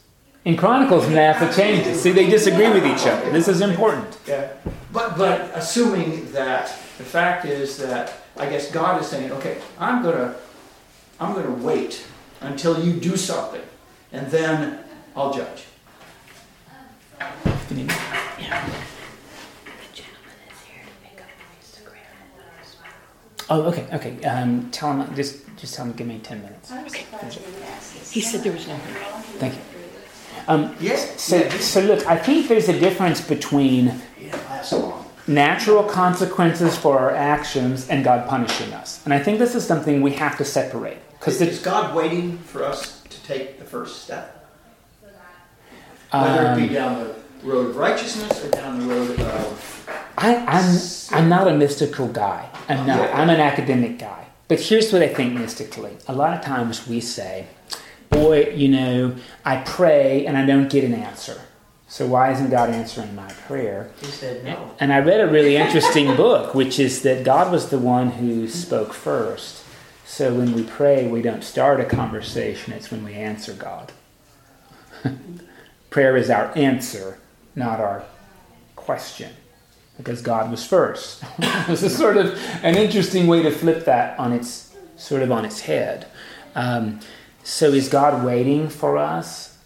In Chronicles, Manasseh changes. See, they disagree with each other. This is important. Yeah. But but assuming that the fact is that I guess God is saying, okay, I'm gonna I'm gonna wait until you do something, and then I'll judge. Oh, okay, okay. Um, tell him just just tell him give me ten minutes. I was surprised you would ask this. He said there was no. Thank you. Um, Yes. so, so look, I think there's a difference between Yeah, last long. natural consequences for our actions and God punishing us, and I think this is something we have to separate because Is God waiting for us to take the first step? Whether it be um, down the road of righteousness or down the road of I, I'm I'm not a mystical guy. I'm not. I'm an academic guy. But here's what I think mystically. A lot of times we say, "Boy, you know, I pray and I don't get an answer. So why isn't God answering my prayer?" He said no. And I read a really interesting book, which is that God was the one who spoke first. So when we pray, we don't start a conversation, it's when we answer God. <laughs> Prayer is our answer, not our question, because God was first. <laughs> this is sort of an interesting way to flip that on its sort of on its head. Um, so is God waiting for us?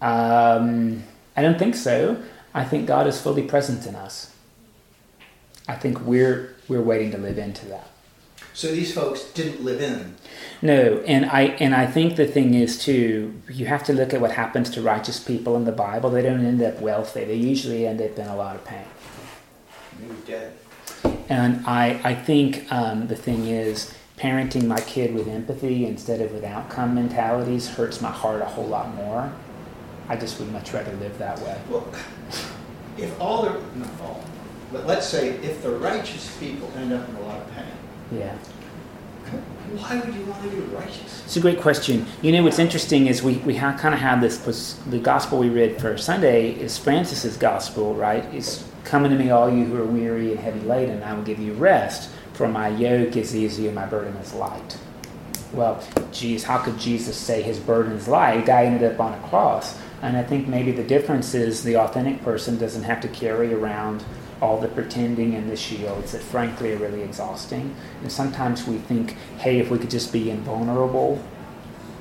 Um, I don't think so. I think God is fully present in us. I think we're we're waiting to live into that. So these folks didn't live in. No, and I and I think the thing is too, you have to look at what happens to righteous people in the Bible. They don't end up wealthy. They usually end up in a lot of pain. Maybe dead. And I I think um, the thing is, parenting my kid with empathy instead of with outcome mentalities hurts my heart a whole lot more. I just would much rather live that way. Well, if all the not all, but let's say if the righteous people end up in a lot of pain, Yeah. why would you want to be righteous? It's a great question. You know, what's interesting is we, we ha- kind of have this, was the gospel we read for Sunday is Francis's gospel, right? It's coming to me, all you who are weary and heavy laden, I will give you rest, for my yoke is easy and my burden is light. Well, geez, how could Jesus say his burden is light? guy ended up on a cross. And I think maybe the difference is the authentic person doesn't have to carry around all the pretending and the shields that frankly are really exhausting. And sometimes we think, hey, if we could just be invulnerable,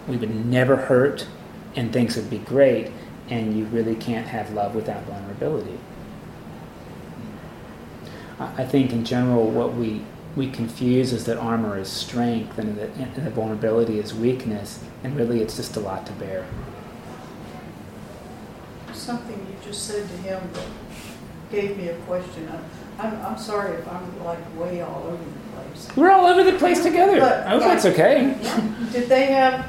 we would never hurt and things would be great. And you really can't have love without vulnerability. I think in general, what we, we confuse is that armor is strength and that, and that vulnerability is weakness, and really it's just a lot to bear. Something you just said to him that gave me a question. I'm, I'm, I'm sorry if I'm like way all over the place. We're all over the place together. But- I hope that's okay. Did they have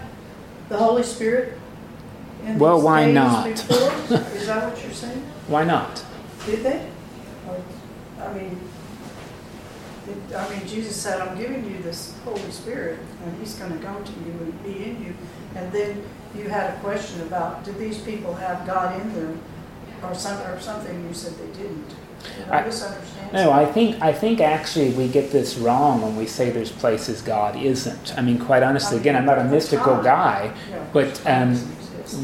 the Holy Spirit in Well, why not? before? Is that what you're saying? Why not? Did they? I mean, I mean, Jesus said, "I'm giving you this Holy Spirit, and He's going to go to you and be in you." And then you had a question about, did these people have God in them, or some, or something? You said they didn't. Did I I- misunderstand? No, I think I think actually we get this wrong when we say there's places God isn't. I mean, quite honestly, again, I'm not a mystical guy, but um,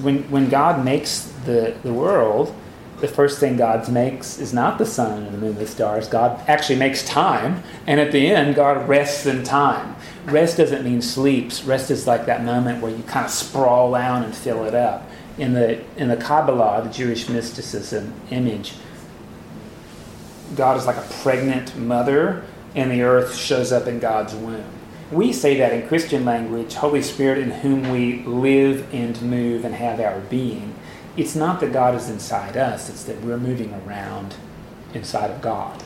when when God makes the the world, the first thing God makes is not the sun and the moon and the stars. God actually makes time, and at the end, God rests in time. Rest doesn't mean sleeps. Rest is like that moment where you kind of sprawl out and fill it up. In the in the Kabbalah, the Jewish mysticism image, God is like a pregnant mother, and the earth shows up in God's womb. We say that in Christian language, Holy Spirit in whom we live and move and have our being. It's not that God is inside us, it's that we're moving around inside of God.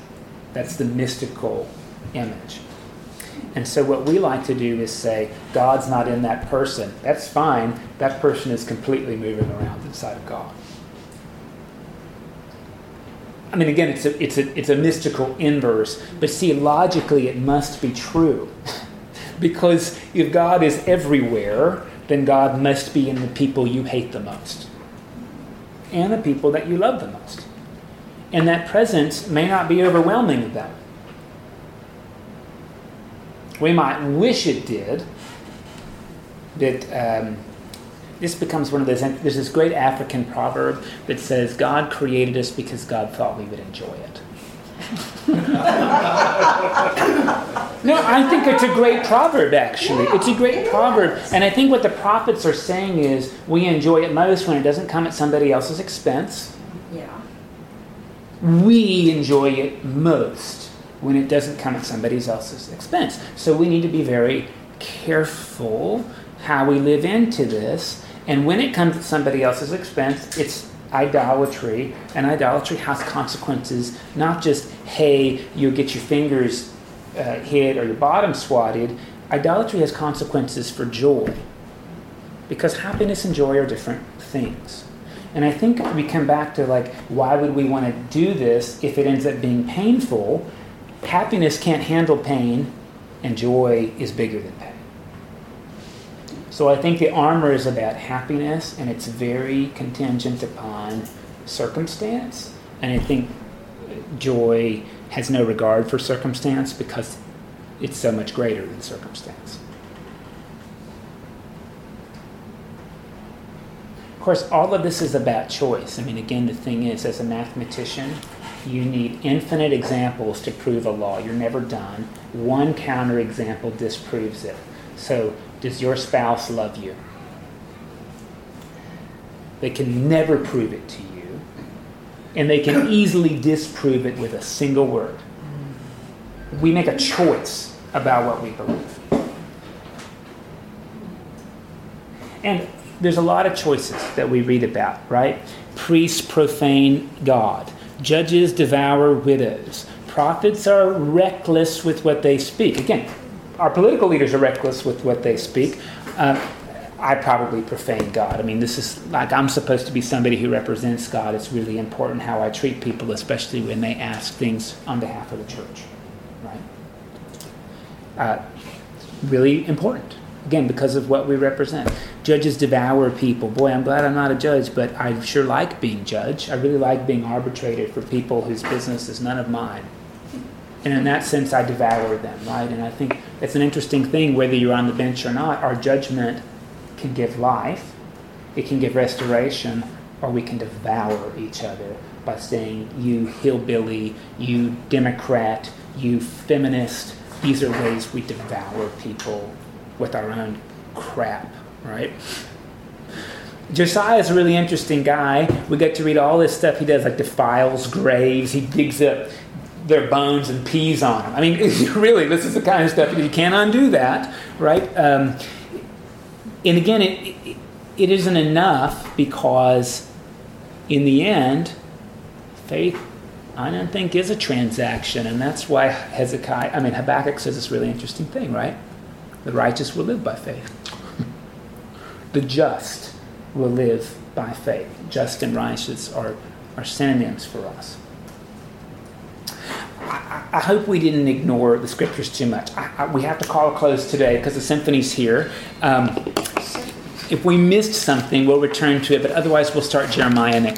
That's the mystical image. And so, what we like to do is say, God's not in that person. That's fine. That person is completely moving around inside of God. I mean, again, it's a, it's a, it's a mystical inverse, but see, logically, it must be true. <laughs> because if God is everywhere, then God must be in the people you hate the most and the people that you love the most. And that presence may not be overwhelming them. We might wish it did. That um, this becomes one of those. There's this great African proverb that says, "God created us because God thought we would enjoy it." <laughs> no, I think it's a great proverb, actually. It's a great proverb. And I think what the prophets are saying is we enjoy it most when it doesn't come at somebody else's expense. Yeah. We enjoy it most when it doesn't come at somebody else's expense. So we need to be very careful how we live into this. And when it comes at somebody else's expense, it's idolatry. And idolatry has consequences, not just, hey, you'll get your fingers uh, hit or your bottom swatted. Idolatry has consequences for joy. Because happiness and joy are different things. And I think we come back to like, why would we want to do this if it ends up being painful? Happiness can't handle pain, and joy is bigger than pain. So I think the armor is about happiness, and it's very contingent upon circumstance. And I think joy has no regard for circumstance because it's so much greater than circumstance. Of course, all of this is about choice. I mean, again, the thing is, as a mathematician, you need infinite examples to prove a law. You're never done. One counterexample disproves it. So, does your spouse love you? They can never prove it to you, and they can easily disprove it with a single word. We make a choice about what we believe. And there's a lot of choices that we read about, right? Priests profane God, judges devour widows, prophets are reckless with what they speak. Again, our political leaders are reckless with what they speak. Uh, I probably profane God. I mean, this is like I'm supposed to be somebody who represents God. It's really important how I treat people, especially when they ask things on behalf of the church, right? Uh, really important. Again, because of what we represent. Judges devour people. Boy, I'm glad I'm not a judge, but I sure like being judge. I really like being arbitrator for people whose business is none of mine. And in that sense, I devour them, right? And I think it's an interesting thing, whether you're on the bench or not, our judgment can give life, it can give restoration, or we can devour each other by saying, you hillbilly, you Democrat, you feminist. These are ways we devour people with our own crap, right? Josiah is a really interesting guy. We get to read all this stuff he does, like defiles graves. He digs up their bones and pees on them. I mean, <laughs> really, this is the kind of stuff you can't undo that, right? Um, and again, it, it, it isn't enough because, in the end, faith, I don't think, is a transaction, and that's why Hezekiah, I mean, Habakkuk says this really interesting thing, right? The righteous will live by faith. the just will live by faith. Just and righteous are, are synonyms for us. I, hope we didn't ignore the scriptures too much. I, I, we have to call a close today because the symphony's here. Um, if we missed something, we'll return to it, but otherwise, we'll start Jeremiah next.